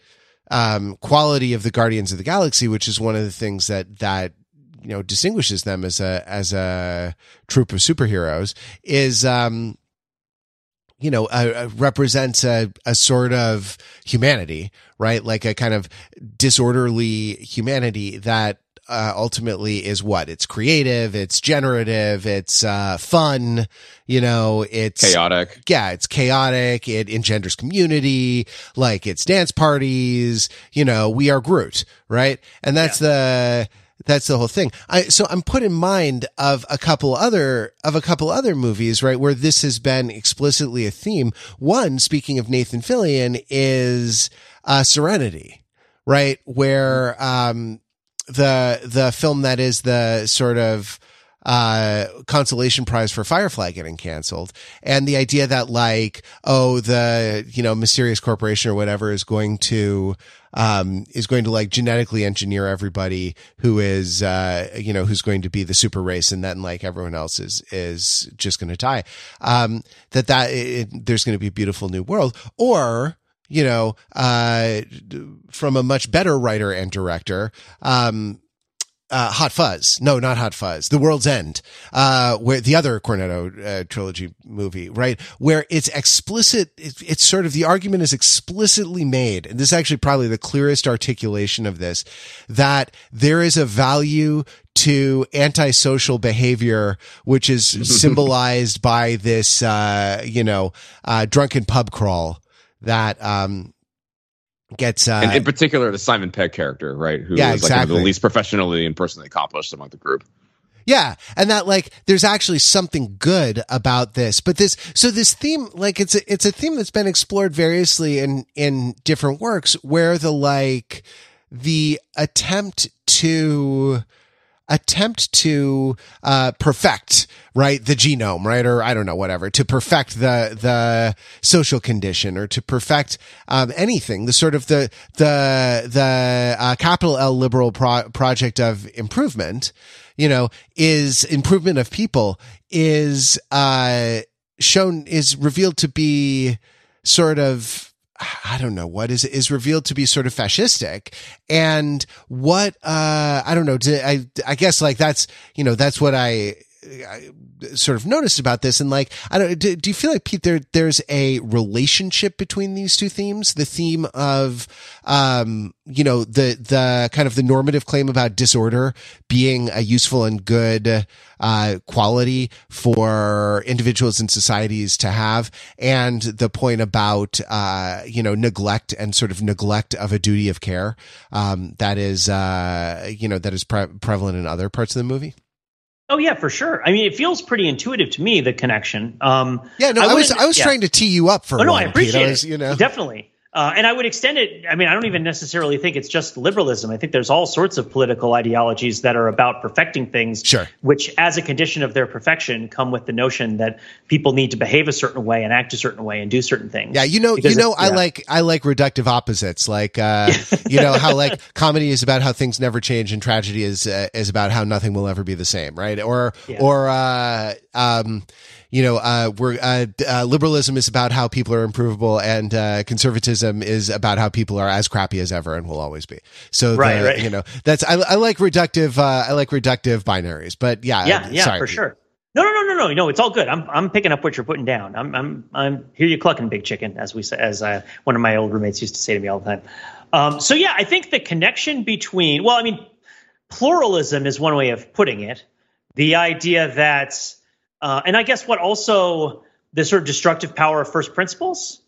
um, quality of the Guardians of the Galaxy, which is one of the things that that you know distinguishes them as a as a troop of superheroes, is um, you know uh, uh, represents a a sort of humanity, right? Like a kind of disorderly humanity that. Uh, ultimately is what it's creative it's generative it's uh fun you know it's Chaotic. yeah, it's chaotic. It engenders community, like it's dance parties. You know, we are Groot, right? And that's the that's the whole thing. I so I'm put in mind of a couple other of a couple other movies, right, where this has been explicitly a theme. One, speaking of Nathan Fillion, is uh, Serenity, right, where um the the film that is the sort of uh consolation prize for firefly getting canceled. And the idea that like oh the you know mysterious corporation or whatever is going to um is going to like genetically engineer everybody who is uh you know who's going to be the super race and then like everyone else is is just going to die. Um that that it, there's going to be a beautiful new world. Or you know, uh, from a much better writer and director, um, uh, Hot Fuzz. No, not Hot Fuzz. The World's End. Uh, where the other Cornetto uh, trilogy movie, right? Where it's explicit. It, it's sort of the argument is explicitly made, and this is actually probably the clearest articulation of this, that there is a value to antisocial behavior, which is symbolized by this, uh, you know, uh, drunken pub crawl that, um, gets, uh, and in particular, the Simon Pegg character, right? Who Yeah, is like exactly. the least professionally and personally accomplished among the group. Yeah. And that like there's actually something good about this. But this so this theme like it's a it's a theme that's been explored variously in in different works where the like the attempt to attempt to uh perfect right the genome right or i don't know whatever to perfect the the social condition or to perfect um anything the sort of the the the uh, capital l liberal pro- project of improvement you know is improvement of people is uh shown is revealed to be sort of I don't know what is is revealed to be sort of fascistic, and what uh, I don't know. I I guess like that's you know that's what I I sort of noticed about this and like I don't do, do you feel like Pete there there's a relationship between these two themes? The theme of um you know the the kind of the normative claim about disorder being a useful and good uh quality for individuals and societies to have and the point about uh you know neglect and sort of neglect of a duty of care um that is uh you know that is pre- prevalent in other parts of the movie Oh yeah, for sure. I mean, it feels pretty intuitive to me the connection. Um, yeah, no, I, I was I was yeah. trying to tee you up for. Oh no, one, I appreciate Pete. was, it. You know, definitely. Uh, and I would extend it. I mean, I don't even necessarily think it's just liberalism. I think there's all sorts of political ideologies that are about perfecting things, sure. which, as a condition of their perfection, come with the notion that people need to behave a certain way and act a certain way and do certain things. Yeah, you know, you know, I like I like reductive opposites, like uh, you know how like comedy is about how things never change and tragedy is uh, is about how nothing will ever be the same, right? Or yeah. or uh, um, you know, uh, we're uh, uh, liberalism is about how people are improvable, and uh, conservatism is about how people are as crappy as ever and will always be. So, right, the, right. you know, that's I, I like reductive. Uh, I like reductive binaries, but yeah, yeah, yeah, sorry, for sure. No, no, no, no, no, no. It's all good. I'm, I'm picking up what you're putting down. I'm, I'm, I'm here. You clucking big chicken, as we say, as uh, one of my old roommates used to say to me all the time. Um, so yeah, I think the connection between, well, I mean, pluralism is one way of putting it. The idea that uh, and I guess what also the sort of destructive power of first principles.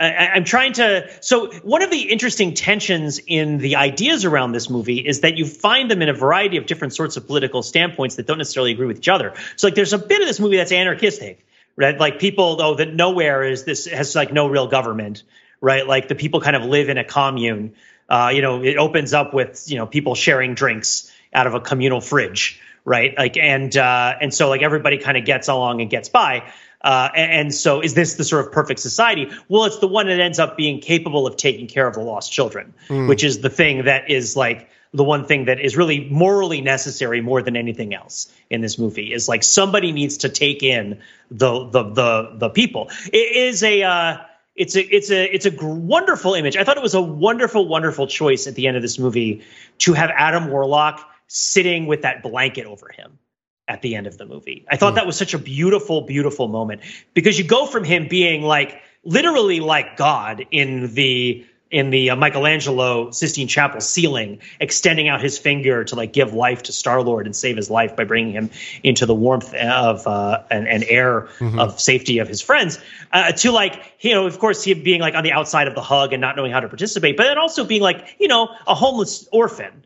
I, am trying to. So, one of the interesting tensions in the ideas around this movie is that you find them in a variety of different sorts of political standpoints that don't necessarily agree with each other. So, like, there's a bit of this movie that's anarchistic, right? Like, people, oh, that nowhere is this has like no real government, right? Like, the people kind of live in a commune. Uh, you know, it opens up with you know people sharing drinks out of a communal fridge, right? Like, and uh, and so like everybody kind of gets along and gets by. Uh, and, and, so, is this the sort of perfect society? Well, it's the one that ends up being capable of taking care of the lost children, mm. which is the thing that is like the one thing that is really morally necessary more than anything else in this movie. Is like somebody needs to take in the the the the people. It is a. Uh, it's a it's a it's a wonderful image. I thought it was a wonderful wonderful choice at the end of this movie to have Adam Warlock sitting with that blanket over him at the end of the movie. I thought mm. that was such a beautiful, beautiful moment because you go from him being like literally like God in the in the uh, Michelangelo Sistine Chapel ceiling, extending out his finger to like give life to Star Lord and save his life by bringing him into the warmth of uh, and, and air mm-hmm. of safety of his friends. Uh, to like you know, of course, he being like on the outside of the hug and not knowing how to participate, but then also being like you know a homeless orphan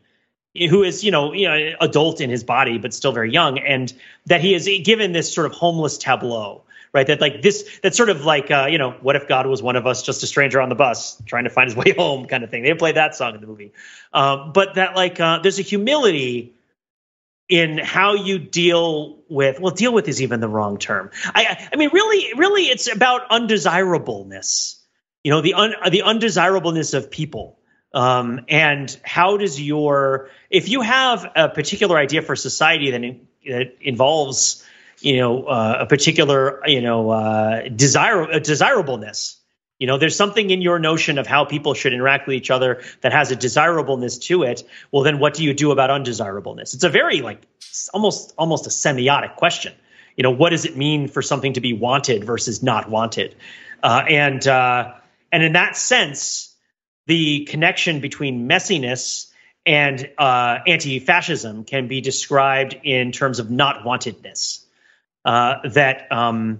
who is you know you know adult in his body but still very young and that he is given this sort of homeless tableau right? That like this that sort of like uh, you know what if god was one of us just a stranger on the bus trying to find his way home kind of thing. They play that song in the movie. Um, but that like uh, there's a humility in how you deal with well deal with is even the wrong term. I i mean really really it's about undesirableness. You know the un, the undesirableness of people um, and how does your if you have a particular idea for society that, in, that involves you know uh, a particular you know uh, desire desirableness you know there's something in your notion of how people should interact with each other that has a desirableness to it. Well then what do you do about undesirableness? It's a very like almost almost a semiotic question. You know what does it mean for something to be wanted versus not wanted? Uh, and uh, and in that sense the connection between messiness and uh, anti-fascism can be described in terms of not wantedness. Uh, that um,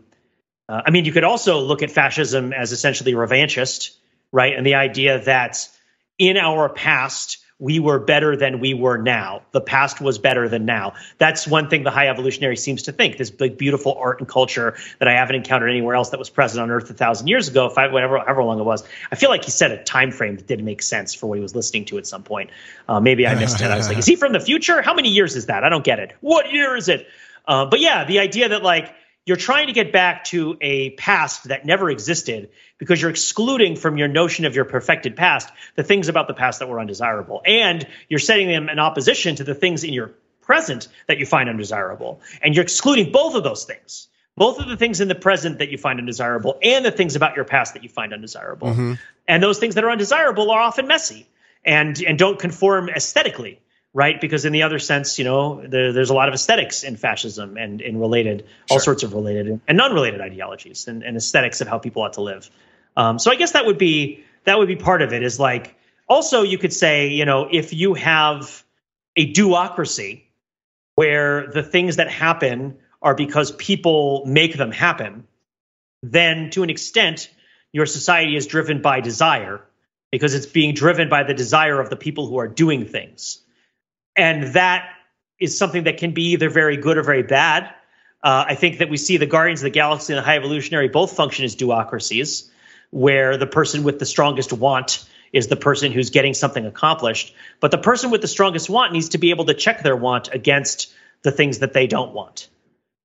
uh, I mean, you could also look at fascism as essentially revanchist, right? And the idea that in our past we were better than we were now. The past was better than now. That's one thing the high evolutionary seems to think. This big, beautiful art and culture that I haven't encountered anywhere else that was present on Earth a thousand years ago, five, whatever, however long it was. I feel like he set a time frame that didn't make sense for what he was listening to at some point. Uh, maybe I missed it. I was like, is he from the future? How many years is that? I don't get it. What year is it? Uh, but yeah, the idea that like you're trying to get back to a past that never existed because you're excluding from your notion of your perfected past the things about the past that were undesirable. And you're setting them in opposition to the things in your present that you find undesirable. And you're excluding both of those things both of the things in the present that you find undesirable and the things about your past that you find undesirable. Mm-hmm. And those things that are undesirable are often messy and and don't conform aesthetically, right? Because in the other sense, you know, there, there's a lot of aesthetics in fascism and in related, all sorts of related and non-related ideologies and, and aesthetics of how people ought to live. Um, so I guess that would be that would be part of it. Is like also you could say, you know, if you have a duocracy where the things that happen are because people make them happen, then to an extent, your society is driven by desire because it's being driven by the desire of the people who are doing things. And that is something that can be either very good or very bad. Uh, I think that we see the Guardians of the Galaxy and the High Evolutionary both function as duocracies, where the person with the strongest want is the person who's getting something accomplished. But the person with the strongest want needs to be able to check their want against the things that they don't want.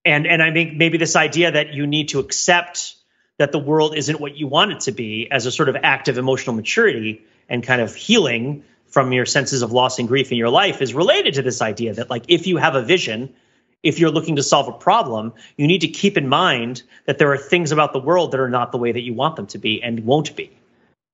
And and I think maybe this idea that you need to accept that the world isn't what you want it to be as a sort of act of emotional maturity and kind of healing from your senses of loss and grief in your life is related to this idea that like if you have a vision if you're looking to solve a problem you need to keep in mind that there are things about the world that are not the way that you want them to be and won't be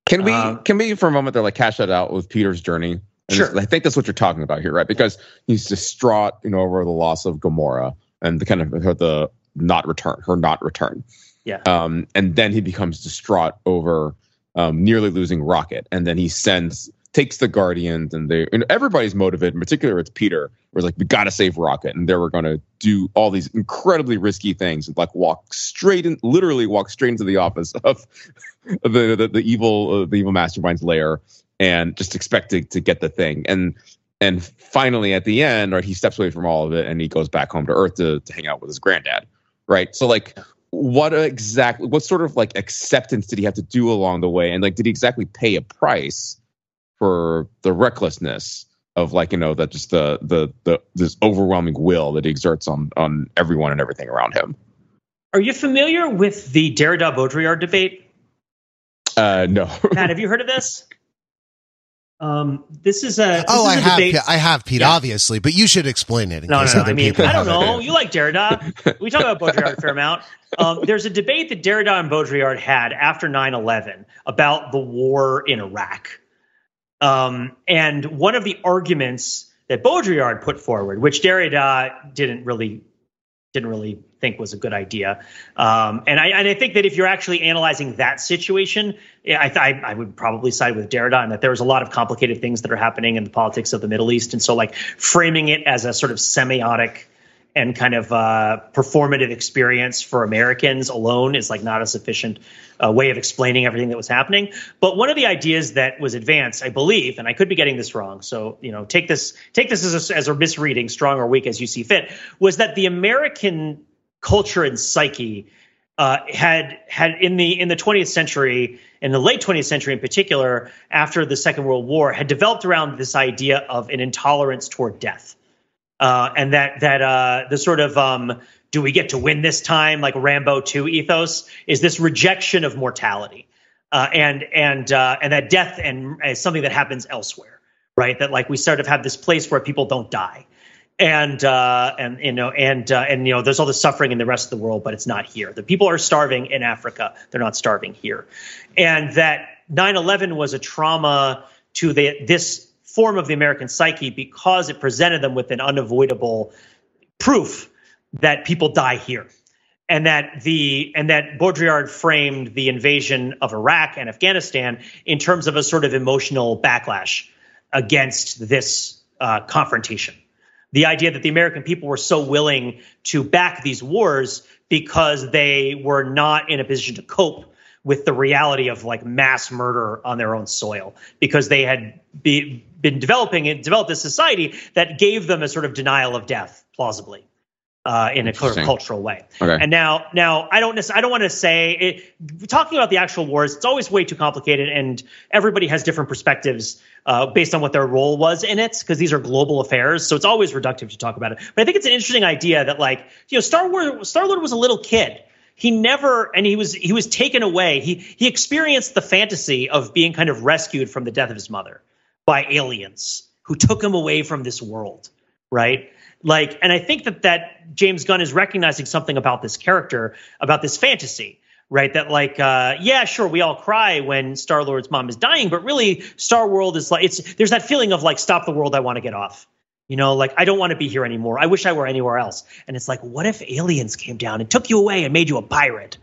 Can we Um, can we for a moment there like cash that out with Peter's journey? And Sure. I think that's what you're talking about here, right? Because he's distraught, you know, over the loss of Gamora and the kind of her the not return, her not return. Yeah. Um, and then he becomes distraught over um, nearly losing Rocket, and then he sends takes the Guardians, and they and everybody's motivated. In particular, it's Peter. Where it's like we got to save Rocket, and they were going to do all these incredibly risky things, and like walk straight in, literally walk straight into the office of the the, the evil uh, the evil mastermind's lair, and just expect to, to get the thing. And and finally, at the end, right, he steps away from all of it, and he goes back home to Earth to, to hang out with his granddad. Right. So like what exactly what sort of like acceptance did he have to do along the way and like did he exactly pay a price for the recklessness of like you know that just the the the this overwhelming will that he exerts on on everyone and everything around him are you familiar with the derrida baudrillard debate uh no matt have you heard of this um, this is a this Oh, is I a have, debate. Pete- I have, Pete. Yeah. Obviously, but you should explain it in No, case no, no. other I mean, people I don't haven't. know. You like Derrida. We talk about Baudrillard a fair amount. Um, there's a debate that Derrida and Baudrillard had after 9 11 about the war in Iraq. Um, and one of the arguments that Baudrillard put forward, which Derrida didn't really didn't really think was a good idea. Um, and I and I think that if you're actually analyzing that situation, I, I I would probably side with Derrida and that there's a lot of complicated things that are happening in the politics of the Middle East, and so like framing it as a sort of semiotic and kind of uh, performative experience for Americans alone is like not a sufficient uh, way of explaining everything that was happening. But one of the ideas that was advanced, I believe, and I could be getting this wrong, so you know, take this take this as a, as a misreading, strong or weak as you see fit, was that the American culture and psyche uh, had had in the in the 20th century, in the late 20th century in particular, after the Second World War, had developed around this idea of an intolerance toward death uh, and that that uh, the sort of um, do we get to win this time like Rambo two ethos is this rejection of mortality, uh, and and uh, and that death and is something that happens elsewhere, right? That like we sort of have this place where people don't die, and uh, and you know and uh, and you know there's all the suffering in the rest of the world, but it's not here. The people are starving in Africa; they're not starving here, and that 9/11 was a trauma to the this form of the American psyche because it presented them with an unavoidable proof that people die here. And that the and that Baudrillard framed the invasion of Iraq and Afghanistan in terms of a sort of emotional backlash against this uh, confrontation. The idea that the American people were so willing to back these wars because they were not in a position to cope with the reality of like mass murder on their own soil because they had be, been developing and developed a society that gave them a sort of denial of death plausibly uh, in a cultural way. Okay. And now, now I don't, I don't want to say it, talking about the actual wars. It's always way too complicated, and everybody has different perspectives uh, based on what their role was in it, because these are global affairs. So it's always reductive to talk about it. But I think it's an interesting idea that, like, you know, Star Wars, Star Lord was a little kid. He never, and he was he was taken away. He he experienced the fantasy of being kind of rescued from the death of his mother by aliens who took him away from this world right? Like, and I think that that James Gunn is recognizing something about this character, about this fantasy, right? That like, uh, yeah, sure, we all cry when Star Lord's mom is dying, but really, Star Lord is like it's there's that feeling of like, stop the world, I want to get off. You know, like I don't want to be here anymore. I wish I were anywhere else. And it's like, what if aliens came down and took you away and made you a pirate?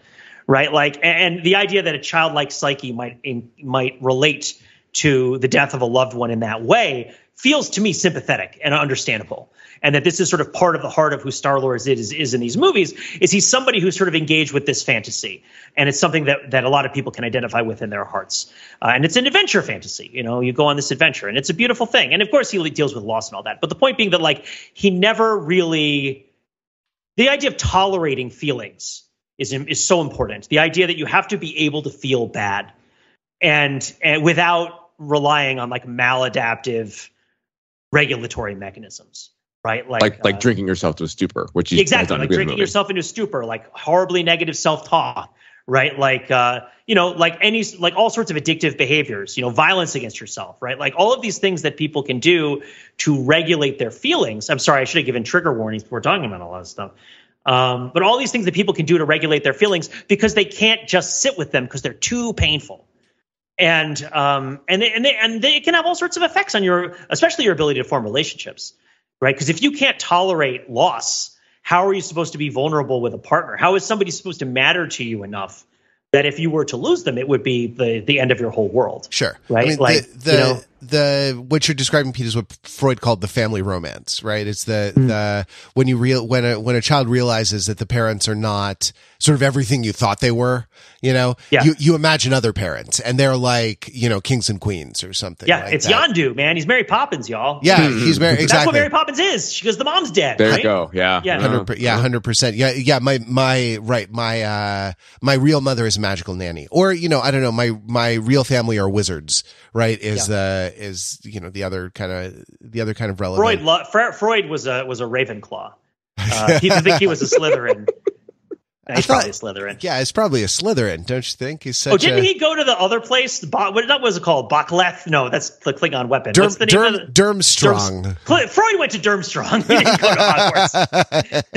Right? Like, and the idea that a childlike psyche might in, might relate to the death of a loved one in that way feels to me sympathetic and understandable and that this is sort of part of the heart of who Star Lord is, is, in these movies. Is he's somebody who's sort of engaged with this fantasy, and it's something that that a lot of people can identify with in their hearts. Uh, and it's an adventure fantasy. You know, you go on this adventure, and it's a beautiful thing. And of course, he deals with loss and all that. But the point being that like he never really the idea of tolerating feelings is is so important. The idea that you have to be able to feel bad, and and without relying on like maladaptive regulatory mechanisms right? Like like, like uh, drinking yourself to a stupor, which is exactly like drinking yourself into a stupor, like horribly negative self talk, right? Like uh, you know, like any like all sorts of addictive behaviors, you know, violence against yourself, right? Like all of these things that people can do to regulate their feelings. I'm sorry, I should have given trigger warnings before talking about a lot of stuff. Um, but all these things that people can do to regulate their feelings because they can't just sit with them because they're too painful and um, and they, and they, and they can have all sorts of effects on your, especially your ability to form relationships right? Because if you can't tolerate loss, how are you supposed to be vulnerable with a partner? How is somebody supposed to matter to you enough that if you were to lose them, it would be the the end of your whole world? Sure, right? I mean, like the, the, you know, the what you're describing, Pete, is what Freud called the family romance, right? It's the mm. the when you real when a when a child realizes that the parents are not sort of everything you thought they were. You know, yeah. you you imagine other parents, and they're like you know kings and queens or something. Yeah, like it's that. Yondu, man. He's Mary Poppins, y'all. Yeah, mm-hmm. he's Mary. Exactly. That's what Mary Poppins is. She goes, the mom's dead. There right? you go. Yeah, yeah, 100 yeah, hundred percent. Yeah, yeah. My my right. My uh my real mother is a magical nanny, or you know, I don't know. My my real family are wizards. Right? Is yeah. Uh is you know the other kind of the other kind of relevant. Freud Freud was a was a Ravenclaw. Uh, he think he was a Slytherin. He's thought, probably a Slytherin. Yeah, it's probably a Slytherin, don't you think? He's such. Oh, didn't a, he go to the other place? Bo- what that was it called? bat'leth? No, that's the Klingon weapon. Derm, What's the name Derm, of the, Durmstrang. Durm, Freud went to Durmstrang. He didn't go to Hogwarts.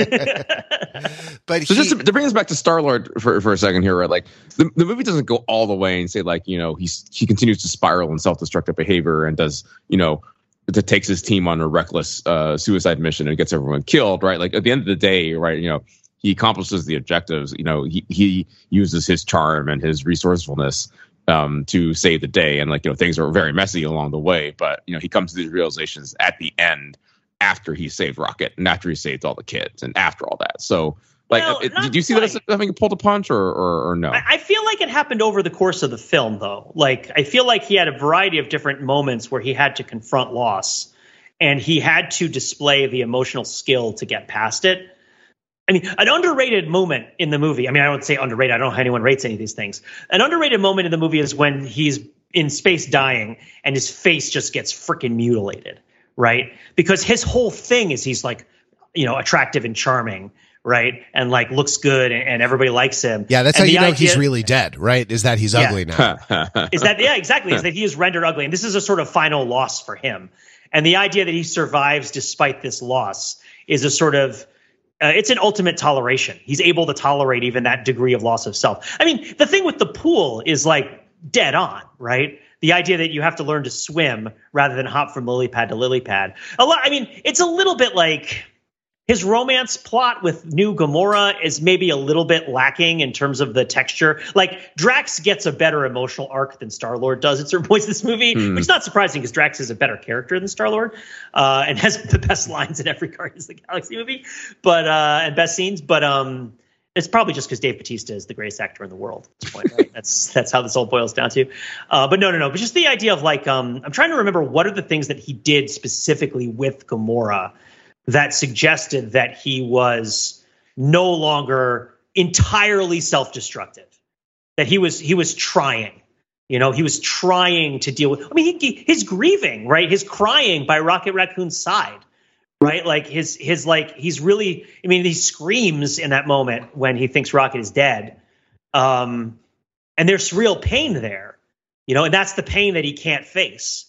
but so he, just to, to, bring us back to Star Lord for, for a second here, right? Like the, the movie doesn't go all the way and say like you know he's he continues to spiral in self destructive behavior and does you know that takes his team on a reckless uh, suicide mission and gets everyone killed, right? Like at the end of the day, right? You know, he accomplishes the objectives. You know, he he uses his charm and his resourcefulness um, to save the day. And like you know, things are very messy along the way, but you know, he comes to these realizations at the end after he saved Rocket and after he saved all the kids and after all that. So. Like, it, did you see quite. that as having pulled a punch or, or, or no? I, I feel like it happened over the course of the film, though. Like, I feel like he had a variety of different moments where he had to confront loss and he had to display the emotional skill to get past it. I mean, an underrated moment in the movie. I mean, I don't say underrated. I don't know how anyone rates any of these things. An underrated moment in the movie is when he's in space dying and his face just gets freaking mutilated, right? Because his whole thing is he's like, you know, attractive and charming, right? And like looks good and, and everybody likes him. Yeah, that's and how you know idea, he's really dead, right? Is that he's yeah. ugly now? is that yeah, exactly? Is that he is rendered ugly, and this is a sort of final loss for him. And the idea that he survives despite this loss is a sort of uh, it's an ultimate toleration. He's able to tolerate even that degree of loss of self. I mean, the thing with the pool is like dead on, right? The idea that you have to learn to swim rather than hop from lily pad to lily pad. A lot. I mean, it's a little bit like his romance plot with New Gamora is maybe a little bit lacking in terms of the texture. Like Drax gets a better emotional arc than Star Lord does at certain points in this movie, mm. which is not surprising because Drax is a better character than Star Lord uh, and has the best lines in every Guardians of the Galaxy movie, but uh, and best scenes. But um, it's probably just because Dave Bautista is the greatest actor in the world at this point, right? that's that's how this all boils down to. Uh, but no, no, no. But just the idea of like, um, I'm trying to remember what are the things that he did specifically with Gamora that suggested that he was no longer entirely self-destructive that he was he was trying you know he was trying to deal with i mean he, his grieving right? His crying by rocket raccoon's side right? Like his his like he's really i mean he screams in that moment when he thinks rocket is dead. Um and there's real pain there you know and that's the pain that he can't face.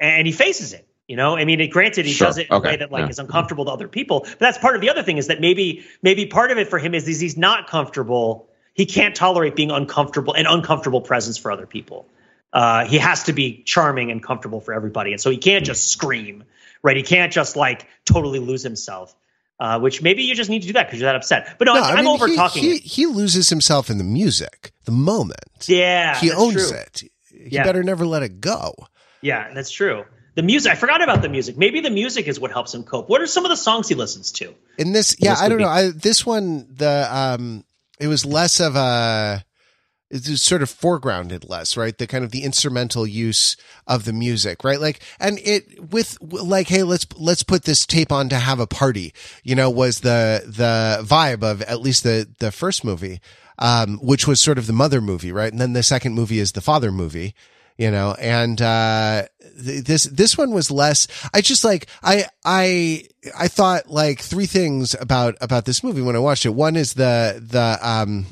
And he faces it You know, I mean, it, granted, he Sure. does it in a Okay. way that like Yeah. is uncomfortable to other people. But that's part of the other thing is that maybe maybe part of it for him is, is he's not comfortable. He can't tolerate being uncomfortable an uncomfortable presence for other people. Uh, he has to be charming and comfortable for everybody, and so he can't just scream, right? He can't just like totally lose himself. Uh, which maybe you just need to do that because you're that upset. But no, No, I'm, I mean, over he, talking. He, he loses himself in the music, the moment. yeah, he owns true. it. He Yeah. better never let it go. Yeah, that's true. The music, I forgot about the music. Maybe the music is what helps him cope. What are some of the songs he listens to? In this, yeah, This I don't be- know. I, this one, the um, it was less of a. It's sort of foregrounded less, right? The kind of the instrumental use of the music, right? Like, and it with like, hey, let's let's put this tape on to have a party. You know, was the the vibe of at least the the first movie, um, which was sort of the mother movie, right? And then the second movie is the father movie you know and uh th- this this one was less i just like i i i thought like three things about about this movie when i watched it. One is the the um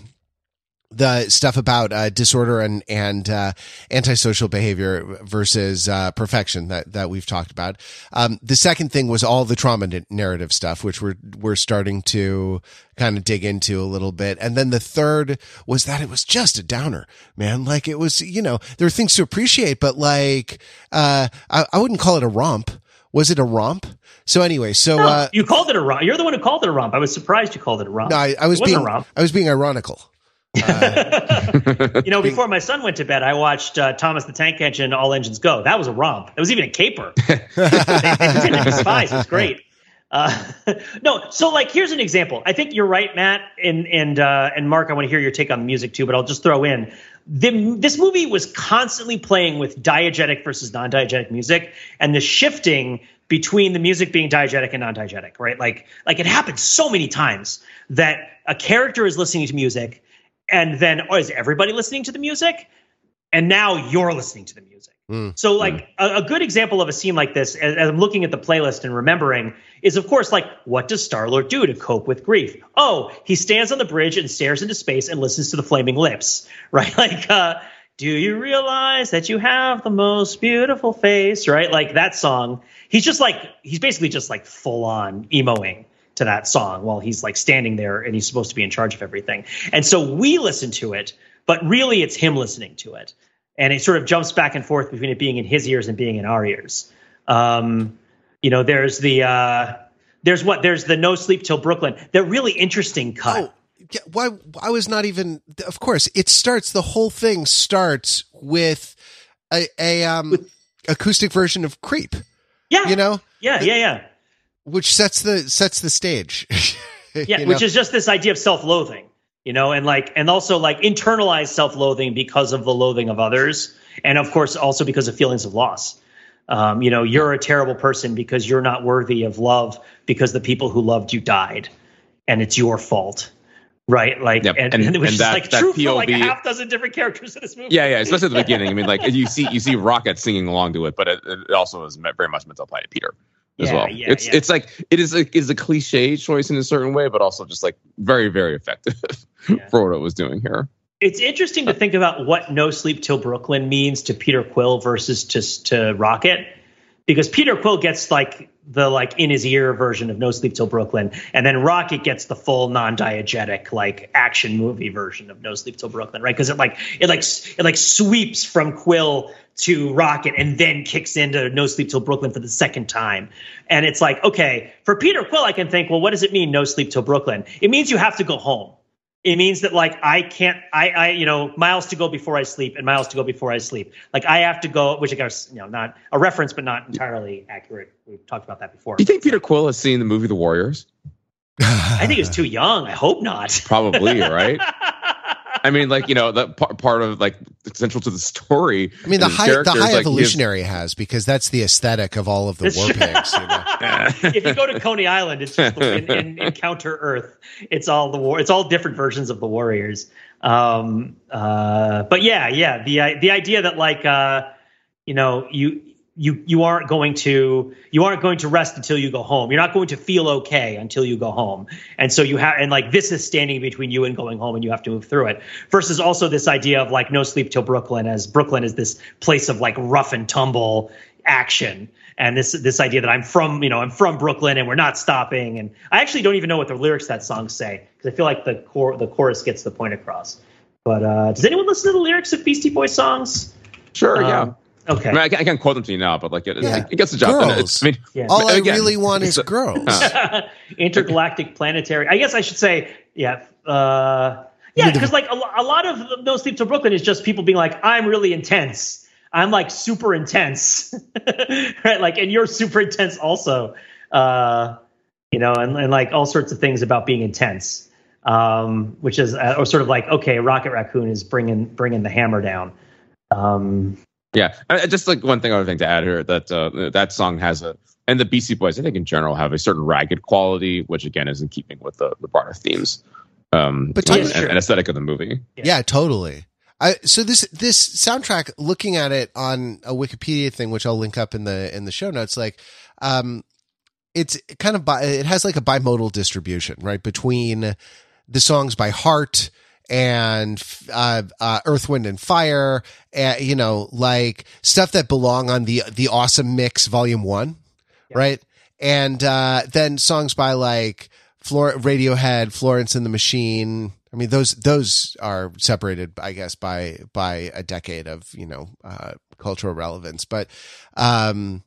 the stuff about uh, disorder and and uh, antisocial behavior versus uh, perfection that that we've talked about. Um, the second thing was all the trauma narrative stuff, which we're we're starting to kind of dig into a little bit. And then the third was that it was just a downer, man. Like it was, you know, there are things to appreciate, but like uh, I, I wouldn't call it a romp. Was it a romp? So anyway, so No, uh, you called it a romp. You're the one who called it a romp. I was surprised you called it a romp. no, I, I was being a romp. I was being ironical. You know, before my son went to bed, I watched uh, Thomas the Tank Engine, All Engines Go. That was a romp. It was even a caper. they, they did it. It was great. Uh, no, so like here's an example. I think you're right, Matt, and and uh, and Mark. I want to hear your take on the music too, but I'll just throw in the, this movie was constantly playing with diegetic versus non-diegetic music, and the shifting between the music being diegetic and non-diegetic, right? Like like it happens so many times that a character is listening to music, and then oh, is everybody listening to the music? And now you're listening to the music. Mm. So, like a, a good example of a scene like this, as, as I'm looking at the playlist and remembering, is of course like, what does Star Lord do to cope with grief? Oh, he stands on the bridge and stares into space and listens to the Flaming Lips, right? Like, uh, do you realize that you have the most beautiful face, right? Like that song. He's just like he's basically just like full on emoing to that song while he's like standing there and he's supposed to be in charge of everything. And so we listen to it, but really it's him listening to it. And it sort of jumps back and forth between it being in his ears and being in our ears. Um, you know, there's the uh, there's what there's the no sleep till Brooklyn. They're really interesting cut. Oh, yeah, why? I was not even. Of course, it starts. The whole thing starts with a, a um acoustic version of "Creep." yeah, You know, yeah, yeah, yeah. Which sets the sets the stage. Yeah, You which know? is just this idea of self-loathing, you know, and like and also like internalized self-loathing because of the loathing of others, and of course also because of feelings of loss. Um, you know, you're a terrible person because you're not worthy of love because the people who loved you died, and it's your fault, right? Like, Yep, and, and- and it was and just that- like that true for like a half dozen different characters in this movie. Yeah, yeah, especially at the beginning. I mean, like you see, you see Rocket singing along to it, but it, it also is very much meant to apply to Peter as Yeah, well. yeah, it's yeah. it's like it is a is a cliche choice in a certain way, but also just like very very effective for what it was doing here. It's interesting to think about what No Sleep Till Brooklyn means to Peter Quill versus to, to Rocket, because Peter Quill gets like the like in his ear version of No Sleep Till Brooklyn, and then Rocket gets the full non-diegetic like action movie version of No Sleep Till Brooklyn, right? Because it like it like it like sweeps from Quill to Rocket and then kicks into No Sleep Till Brooklyn for the second time, and it's like okay, for Peter Quill, I can think, well, what does it mean No Sleep Till Brooklyn? It means you have to go home it means that like I can't I I you know miles to go before I sleep and miles to go before I sleep. Like I have to go, which I guess you know not a reference, but not entirely accurate. We've talked about that before. Do you think Peter Quill has seen the movie The Warriors? I think it's too young. I hope not. Probably, right? I mean, like you know, the par- part of like central to the story. I mean, the high the high like, he has- evolutionary has because that's the aesthetic of all of the war true. pigs. You know? if you go to Coney Island, it's just in, in Encounter Earth. It's all the war. It's all different versions of the Warriors. Um, uh, but yeah, yeah. The the idea that like uh, you know you you you aren't going to you aren't going to rest until you go home. You're not going to feel okay until you go home. And so you have and like this is standing between you and going home, and you have to move through it. Versus also this idea of like no sleep till Brooklyn, as Brooklyn is this place of like rough and tumble action and this this idea that I'm from you know I'm from Brooklyn and we're not stopping. And I actually don't even know what the lyrics that song say because I feel like the core the chorus gets the point across. But uh, does anyone listen to the lyrics of Beastie Boys songs? Sure, yeah. Okay. I, mean, I, can't, I can't quote them to you now, but like it, Yeah. it gets the job done. It's, I mean, Yeah. All I Again, really want is a- girls. intergalactic planetary. I guess I should say, yeah, uh, yeah, because like a, a lot of No Sleep to Brooklyn is just people being like, I'm really intense. I'm like super intense, right? Like, and you're super intense also, uh, you know, and, and like all sorts of things about being intense, um, which is uh, or sort of like, okay, Rocket Raccoon is bringing bringing the hammer down. Um, Yeah, I, I- just like one thing, other thing to add here that uh, that song has a, and the Beastie Boys, I think in general, have a certain ragged quality, which again is in keeping with the, the broader themes, um, But and, sure. and aesthetic of the movie. Yeah, totally. I, so this this soundtrack, looking at it on a Wikipedia thing, which I'll link up in the in the show notes, like, um, it's kind of bi- it has like a bimodal distribution, right, between the songs by Heart and uh, uh, Earth, Wind, and Fire, uh, you know, like stuff that belong on the the Awesome Mix Volume One, right, and uh, then songs by like Flor- Radiohead, Florence and the Machine. I mean, those those are separated, I guess, by by a decade of you know uh, cultural relevance. But um,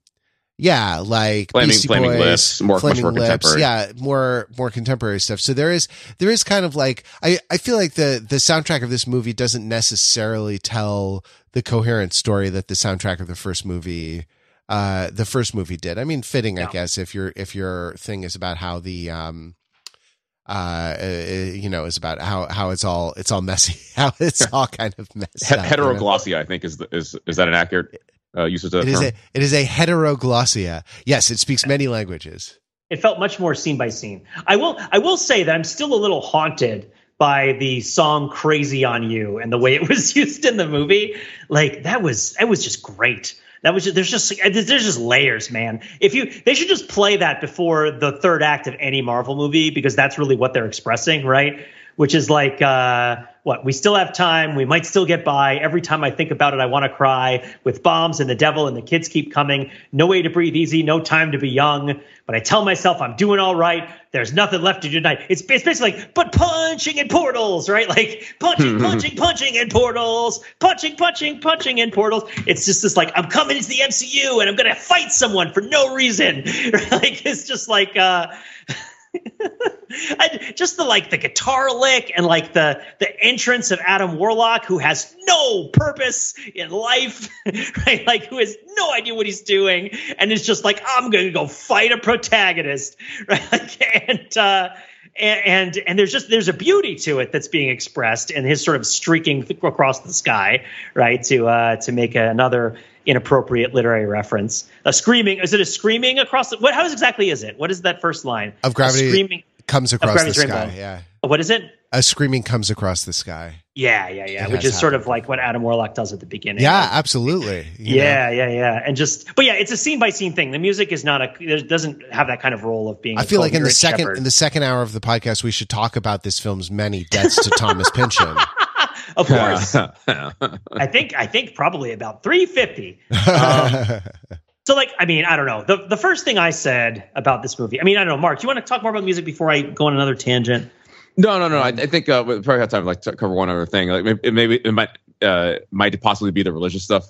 yeah, like Flaming- Beastie Flaming Boys, Lips, more- Flaming more Lips, contemporary. yeah, more more contemporary stuff. So there is there is kind of like I I feel like the the soundtrack of this movie doesn't necessarily tell the coherent story that the soundtrack of the first movie uh the first movie did. I mean, fitting, I guess, if your if your thing is about how the um uh, uh, you know, is about how how it's all it's all messy, how it's all kind of messed He- up. you know? heteroglossia, I think, is the, is is that an accurate uh, use of the It is term? a it is a heteroglossia. Yes, it speaks many languages. it felt much more scene by scene. I will I will say that I'm still a little haunted by the song Crazy on You and the way it was used in the movie. Like that was that was just great. That was just, there's just there's just layers, man. If you they should just play that before the third act of any Marvel movie because that's really what they're expressing, right? Which is like uh what we still have time, we might still get by. Every time I think about it, I want to cry with bombs and the devil and the kids keep coming. No way to breathe easy, no time to be young. But I tell myself I'm doing all right. There's nothing left to do tonight. It's, it's basically like, but punching in portals, right? Like punching, punching, punching in portals, punching, punching, punching in portals. It's just this like, I'm coming into the MCU and I'm going to fight someone for no reason. like, it's just like, uh, I, just the like the guitar lick and like the the entrance of Adam Warlock, who has no purpose in life, right? Like who has no idea what he's doing, and is just like, I'm going to go fight a protagonist, right? Like, and uh, and and and there's just there's a beauty to it that's being expressed and his sort of streaking across the sky, right? To uh, to make another inappropriate literary reference. A screaming is it a screaming across the what how is exactly is it? What is that first line? Of A gravity screaming comes across the sky. Rainbow. Yeah, what is it? a screaming comes across the sky. Yeah, yeah, yeah. It Which is sort of like what Adam Warlock does at the beginning. Yeah, absolutely. You know? Yeah, yeah, yeah. And just, but yeah, it's a scene by scene thing. The music is not a, it doesn't have that kind of role of being. I a feel like in the second shepherd. in the second hour of the podcast, we should talk about this film's many deaths to Thomas Pynchon. of course, I think, I think probably about three fifty. Um, so, like, I mean, I don't know. The the first thing I said about this movie, I mean, I don't know, Mark. Do you want to talk more about music before I go on another tangent? No, no, no. I, I think uh, we probably have time to like to cover one other thing. Like maybe, maybe it might uh, might possibly be the religious stuff.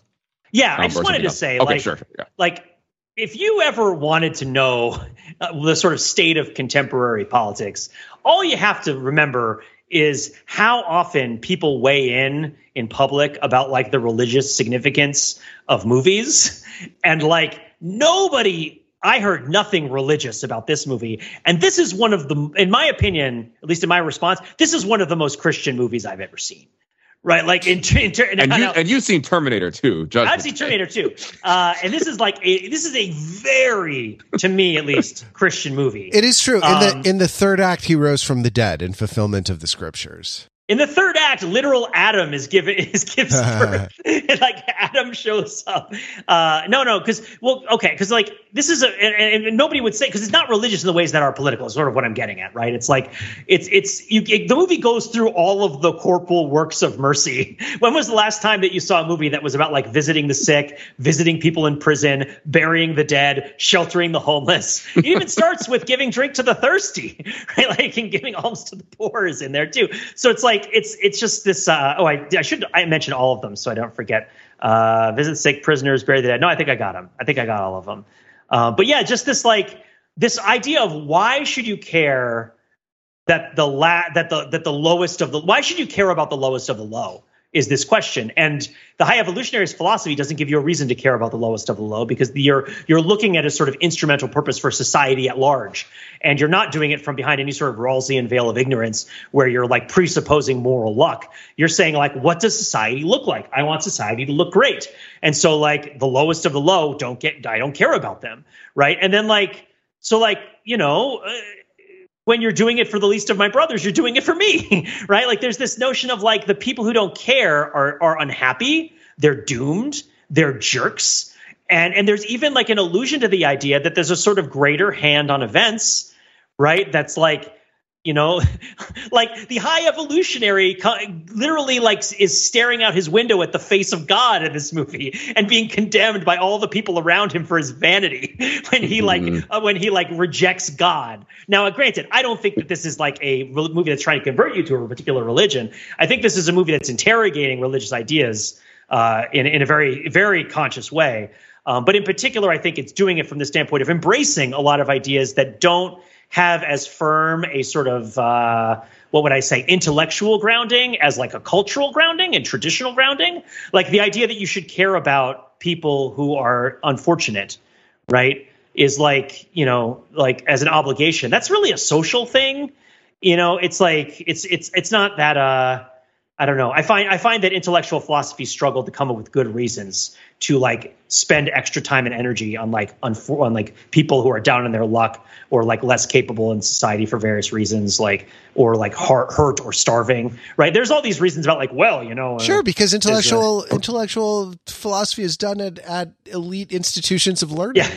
Yeah, I um, just wanted to else. say, okay, like, sure, sure, yeah. like if you ever wanted to know uh, the sort of state of contemporary politics, all you have to remember is how often people weigh in in public about like the religious significance of movies and like nobody I heard nothing religious about this movie. And this is one of the in my opinion, at least in my response, this is one of the most Christian movies I've ever seen. Right? Like in, in, in And you now- and you've seen Terminator too. Judgment I've seen Terminator too, uh, and this is like a, this is a very, to me at least, Christian movie. it is true. In Um, the in the third act, he rose from the dead in fulfillment of the scriptures. In the third act, literal Adam is given is gives birth. like Adam shows up. Uh, no, no, because well, okay, because like this is a and, and nobody would say because it's not religious in the ways that are political. Is sort of what I'm getting at, right? It's like it's it's you. It, the movie goes through all of the corporal works of mercy. When was the last time that you saw a movie that was about like visiting the sick, visiting people in prison, burying the dead, sheltering the homeless? It even starts with giving drink to the thirsty, right? Like and giving alms to the poor is in there too. So it's like it's it's just this. Uh, oh, I I should I mention all of them so I don't forget. Uh, visit sick prisoners, bury the dead. No, I think I got them. I think I got all of them. Uh, but yeah, just this like this idea of why should you care that the la- that the that the lowest of the why should you care about the lowest of the low is this question. And the high evolutionarist philosophy doesn't give you a reason to care about the lowest of the low because you're you're looking at a sort of instrumental purpose for society at large. And you're not doing it from behind any sort of Rawlsian veil of ignorance where you're like presupposing moral luck. You're saying like what does society look like? I want society to look great. And so like the lowest of the low don't get I don't care about them right? And then like so like you know uh, when you're doing it for the least of my brothers, you're doing it for me, right? Like there's this notion of like the people who don't care are are unhappy, they're doomed, they're jerks. And and there's even like an allusion to the idea that there's a sort of greater hand on events, right? That's like you know like the high evolutionary literally like is staring out his window at the face of god in this movie and being condemned by all the people around him for his vanity when he like mm-hmm. uh, when he like rejects god. Now uh, granted i don't think that this is like a movie that's trying to convert you to a particular religion. I think this is a movie that's interrogating religious ideas uh, in, in a very very conscious way. Um, but in particular i think it's doing it from the standpoint of embracing a lot of ideas that don't have as firm a sort of uh, what would I say intellectual grounding as like a cultural grounding and traditional grounding, like the idea that you should care about people who are unfortunate, right? Is like you know like as an obligation. That's really a social thing. You know, it's like it's it's it's not that uh I don't know. I find I find that intellectual philosophy struggle to come up with good reasons to like spend extra time and energy on like on, on like people who are down in their luck or like less capable in society for various reasons, like or like heart hurt or starving. Right? There's all these reasons about like well, you know. Uh, sure, because intellectual a, intellectual philosophy is done at, at elite institutions of learning. Yeah.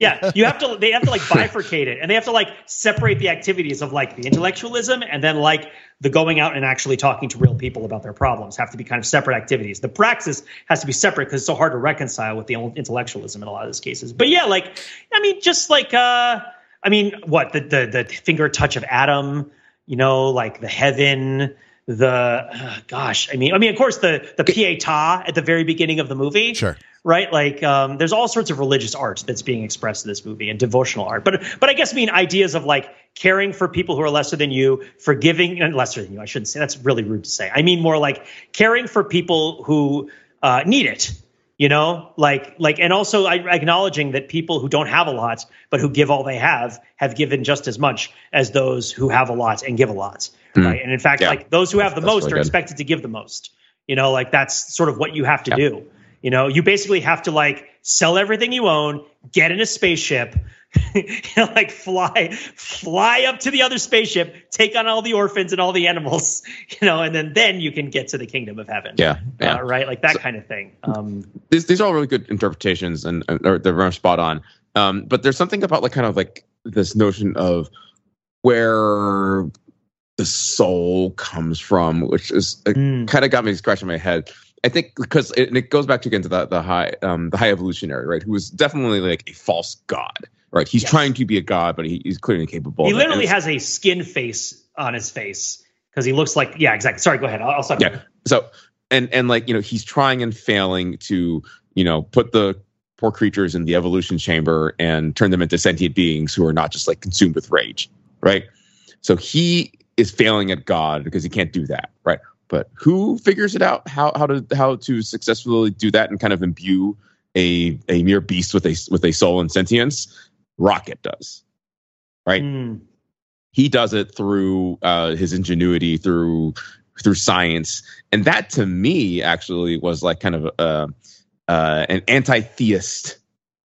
Yeah, you have to. They have to like bifurcate it, and they have to like separate the activities of like the intellectualism and then like the going out and actually talking to real people about their problems have to be kind of separate activities. The praxis has to be separate because it's so hard to reconcile with the intellectualism in a lot of these cases. But yeah, like I mean, just like uh, I mean, what the the the finger touch of Adam, you know, like the heaven the uh, gosh i mean i mean of course the the pietà at the very beginning of the movie sure right like um, there's all sorts of religious art that's being expressed in this movie and devotional art but but i guess I mean ideas of like caring for people who are lesser than you forgiving and lesser than you i shouldn't say that's really rude to say i mean more like caring for people who uh, need it you know like like and also acknowledging that people who don't have a lot but who give all they have have given just as much as those who have a lot and give a lot mm. right? And in fact, yeah. like those who have the that's most really are good. expected to give the most. You know, like that's sort of what you have to yeah. do. You know, you basically have to like sell everything you own, get in a spaceship, know, like fly, fly up to the other spaceship, take on all the orphans and all the animals, you know, and then then you can get to the kingdom of heaven. Yeah, yeah. Uh, right, like that so, kind of thing. Um, these these are all really good interpretations, and, and they're very spot on. Um, but there's something about like kind of like this notion of where the soul comes from, which is mm. kind of got me scratching my head. I think because it, it goes back again to the, the high um, the high evolutionary, right? Who was definitely like a false god, right? He's yes. trying to be a god, but he, he's clearly incapable. He literally has a skin face on his face because he looks like yeah, exactly. Sorry, go ahead. I'll, I'll stop. Yeah. So and and like you know he's trying and failing to you know put the poor creatures in the evolution chamber and turn them into sentient beings who are not just like consumed with rage, right? So he is failing at God because he can't do that, right? But who figures it out how how to how to successfully do that and kind of imbue a a mere beast with a with a soul and sentience? Rocket does, right? Mm. He does it through uh, his ingenuity, through through science, and that to me actually was like kind of uh, uh, an anti-theist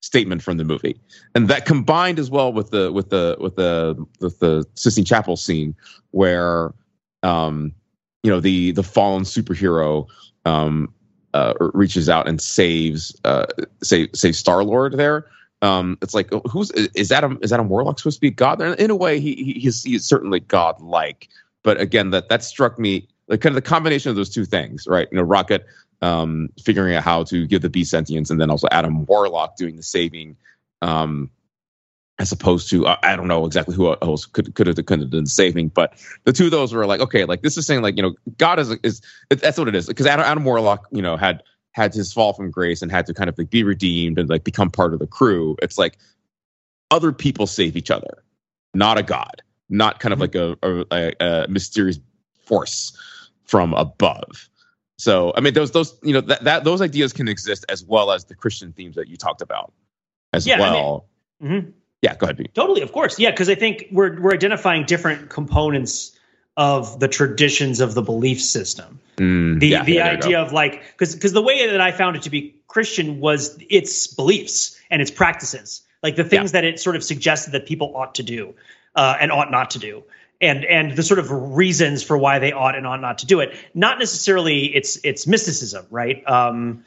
statement from the movie, and that combined as well with the with the with the with the Sistine Chapel scene where um, you know the the fallen superhero um, uh, reaches out and saves uh, say save Star Lord there. Um, it's like who's is Adam is Adam Warlock supposed to be God? In a way, he, he's he's certainly God like. But again, that that struck me like kind of the combination of those two things, right? You know, Rocket um, figuring out how to give the beast sentience, and then also Adam Warlock doing the saving. Um, as opposed to uh, I don't know exactly who else could could have could have done saving, but the two of those were like okay, like this is saying like you know God is is that's what it is because Adam, Adam Warlock you know had had his fall from grace and had to kind of like be redeemed and like become part of the crew. It's like other people save each other, not a god, not kind of mm-hmm. like a, a, a mysterious force from above. So I mean those those you know that, that those ideas can exist as well as the Christian themes that you talked about as yeah, well. I mean, mm-hmm yeah, go ahead. Pete. Totally, of course. Yeah, because I think we're we're identifying different components of the traditions of the belief system. Mm, the yeah, the yeah, idea of like because because the way that I found it to be Christian was its beliefs and its practices, like the things yeah. that it sort of suggested that people ought to do uh, and ought not to do. And and the sort of reasons for why they ought and ought not to do it, not necessarily it's it's mysticism, right? Um,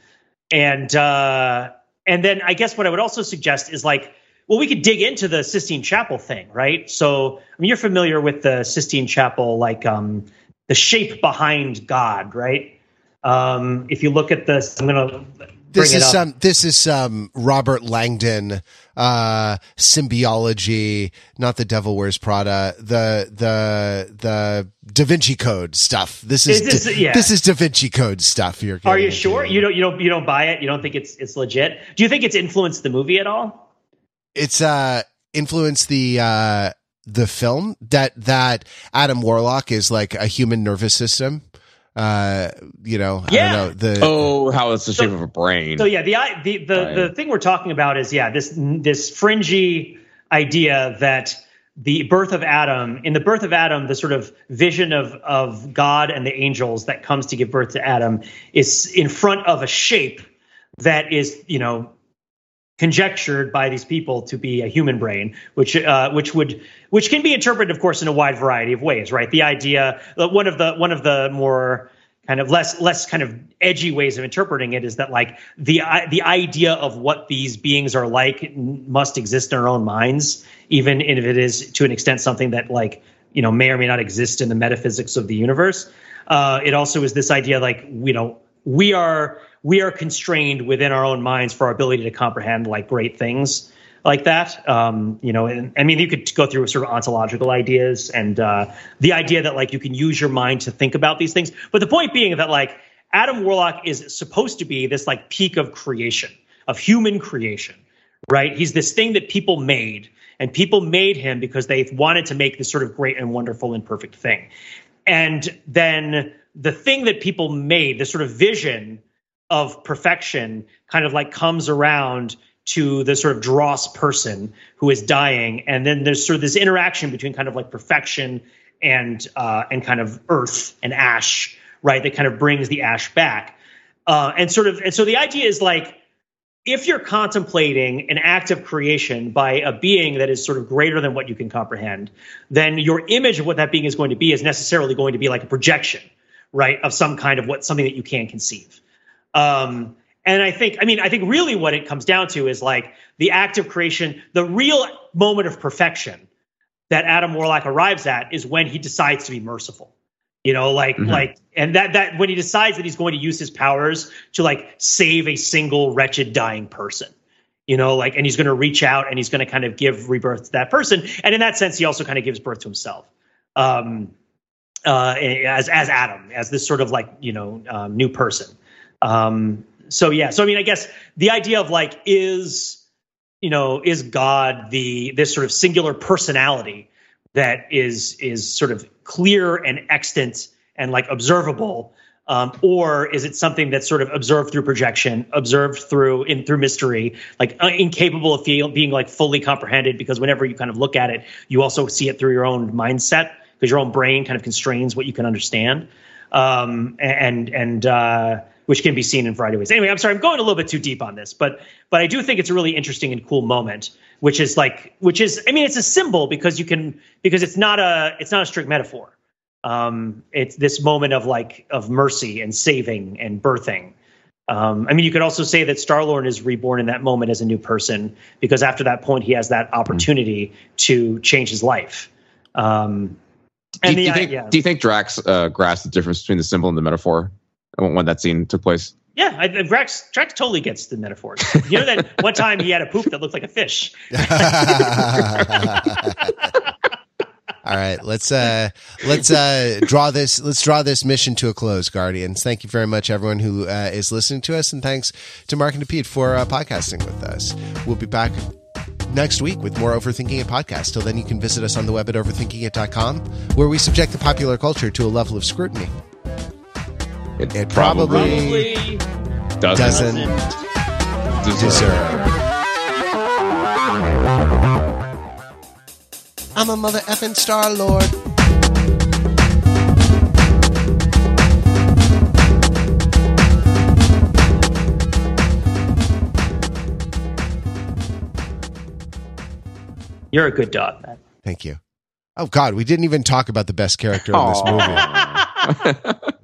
and uh, and then I guess what I would also suggest is like well, we could dig into the Sistine Chapel thing, right? So, I mean, you're familiar with the Sistine Chapel, like um, the shape behind God, right? Um, if you look at this, I'm gonna. This is some. This is some Robert Langdon uh, symbology, not the Devil Wears Prada. The the the Da Vinci Code stuff. This is, is this, yeah. this is Da Vinci Code stuff. You're. Are you sure? You don't you don't you don't buy it? You don't think it's it's legit? Do you think it's influenced the movie at all? It's uh influenced the uh the film that that Adam Warlock is like a human nervous system. Uh, you know, yeah. Know, the oh, how it's the shape so, of a brain. So yeah, the the the, the thing we're talking about is yeah this this fringy idea that the birth of Adam in the birth of Adam, the sort of vision of of God and the angels that comes to give birth to Adam is in front of a shape that is you know conjectured by these people to be a human brain, which uh, which would which can be interpreted, of course, in a wide variety of ways. Right? The idea uh, one of the one of the more kind of less less kind of edgy ways of interpreting it is that like the the idea of what these beings are like must exist in our own minds, even if it is to an extent something that like you know may or may not exist in the metaphysics of the universe. Uh, it also is this idea like you know we are we are constrained within our own minds for our ability to comprehend like great things like that. Um, you know, and I mean, you could go through sort of ontological ideas and uh, the idea that like you can use your mind to think about these things. But the point being that like Adam Warlock is supposed to be this like peak of creation, of human creation, right? He's this thing that people made, and people made him because they wanted to make this sort of great and wonderful and perfect thing. And then the thing that people made, the sort of vision of perfection kind of like comes around to the sort of dross person who is dying. And then there's sort of this interaction between kind of like perfection and uh, and kind of earth and ash right that kind of brings the ash back. Uh, and sort of and so the idea is like if you're contemplating an act of creation by a being that is sort of greater than what you can comprehend then your image of what that being is going to be is necessarily going to be like a projection right of some kind of what something that you can conceive um, and I think, I mean, I think really what it comes down to is like the act of creation, the real moment of perfection that Adam Warlock arrives at is when he decides to be merciful. You know, like mm-hmm. like and that that when he decides that he's going to use his powers to like save a single wretched dying person. You know, like and he's going to reach out and he's going to kind of give rebirth to that person. And in that sense, he also kind of gives birth to himself. Um uh as as Adam, as this sort of like, you know, um, new person. Um, so yeah, so I mean, I guess the idea of like is you know is God the this sort of singular personality that is is sort of clear and extant and like observable, um, or is it something that's sort of observed through projection, observed through in through mystery, like uh, incapable of feel, being like fully comprehended? Because whenever you kind of look at it, you also see it through your own mindset because your own brain kind of constrains what you can understand. Um, and and uh, which can be seen in a variety of ways. Anyway, I'm sorry, I'm going a little bit too deep on this, but but I do think it's a really interesting and cool moment, which is like which is I mean it's a symbol because you can because it's not a it's not a strict metaphor, Um, it's this moment of like of mercy and saving and birthing. Um, I mean, you could also say that Star Lord is reborn in that moment as a new person because after that point, he has that opportunity to change his life. Um, Do you, do you think, yeah, do you think Drax uh, grasped the difference between the symbol and the metaphor when when that scene took place? yeah, I, Drax, Drax totally gets the metaphors. You know that one time he had a poop that looked like a fish. All right, let's uh let's uh draw this let's draw this mission to a close, Guardians. Thank you very much, everyone who uh, is listening to us, and thanks to Mark and to Pete for uh, podcasting with us. We'll be back next week with more Overthinking It podcast. Till then, you can visit us on the web at overthinkingit.com, where we subject the popular culture to a level of scrutiny. It, It probably- Probably Doesn't doesn't, doesn't. deserve. I'm a mother effing Star Lord. You're a good dog, man. Thank you. Oh God, we didn't even talk about the best character in this movie. Aw.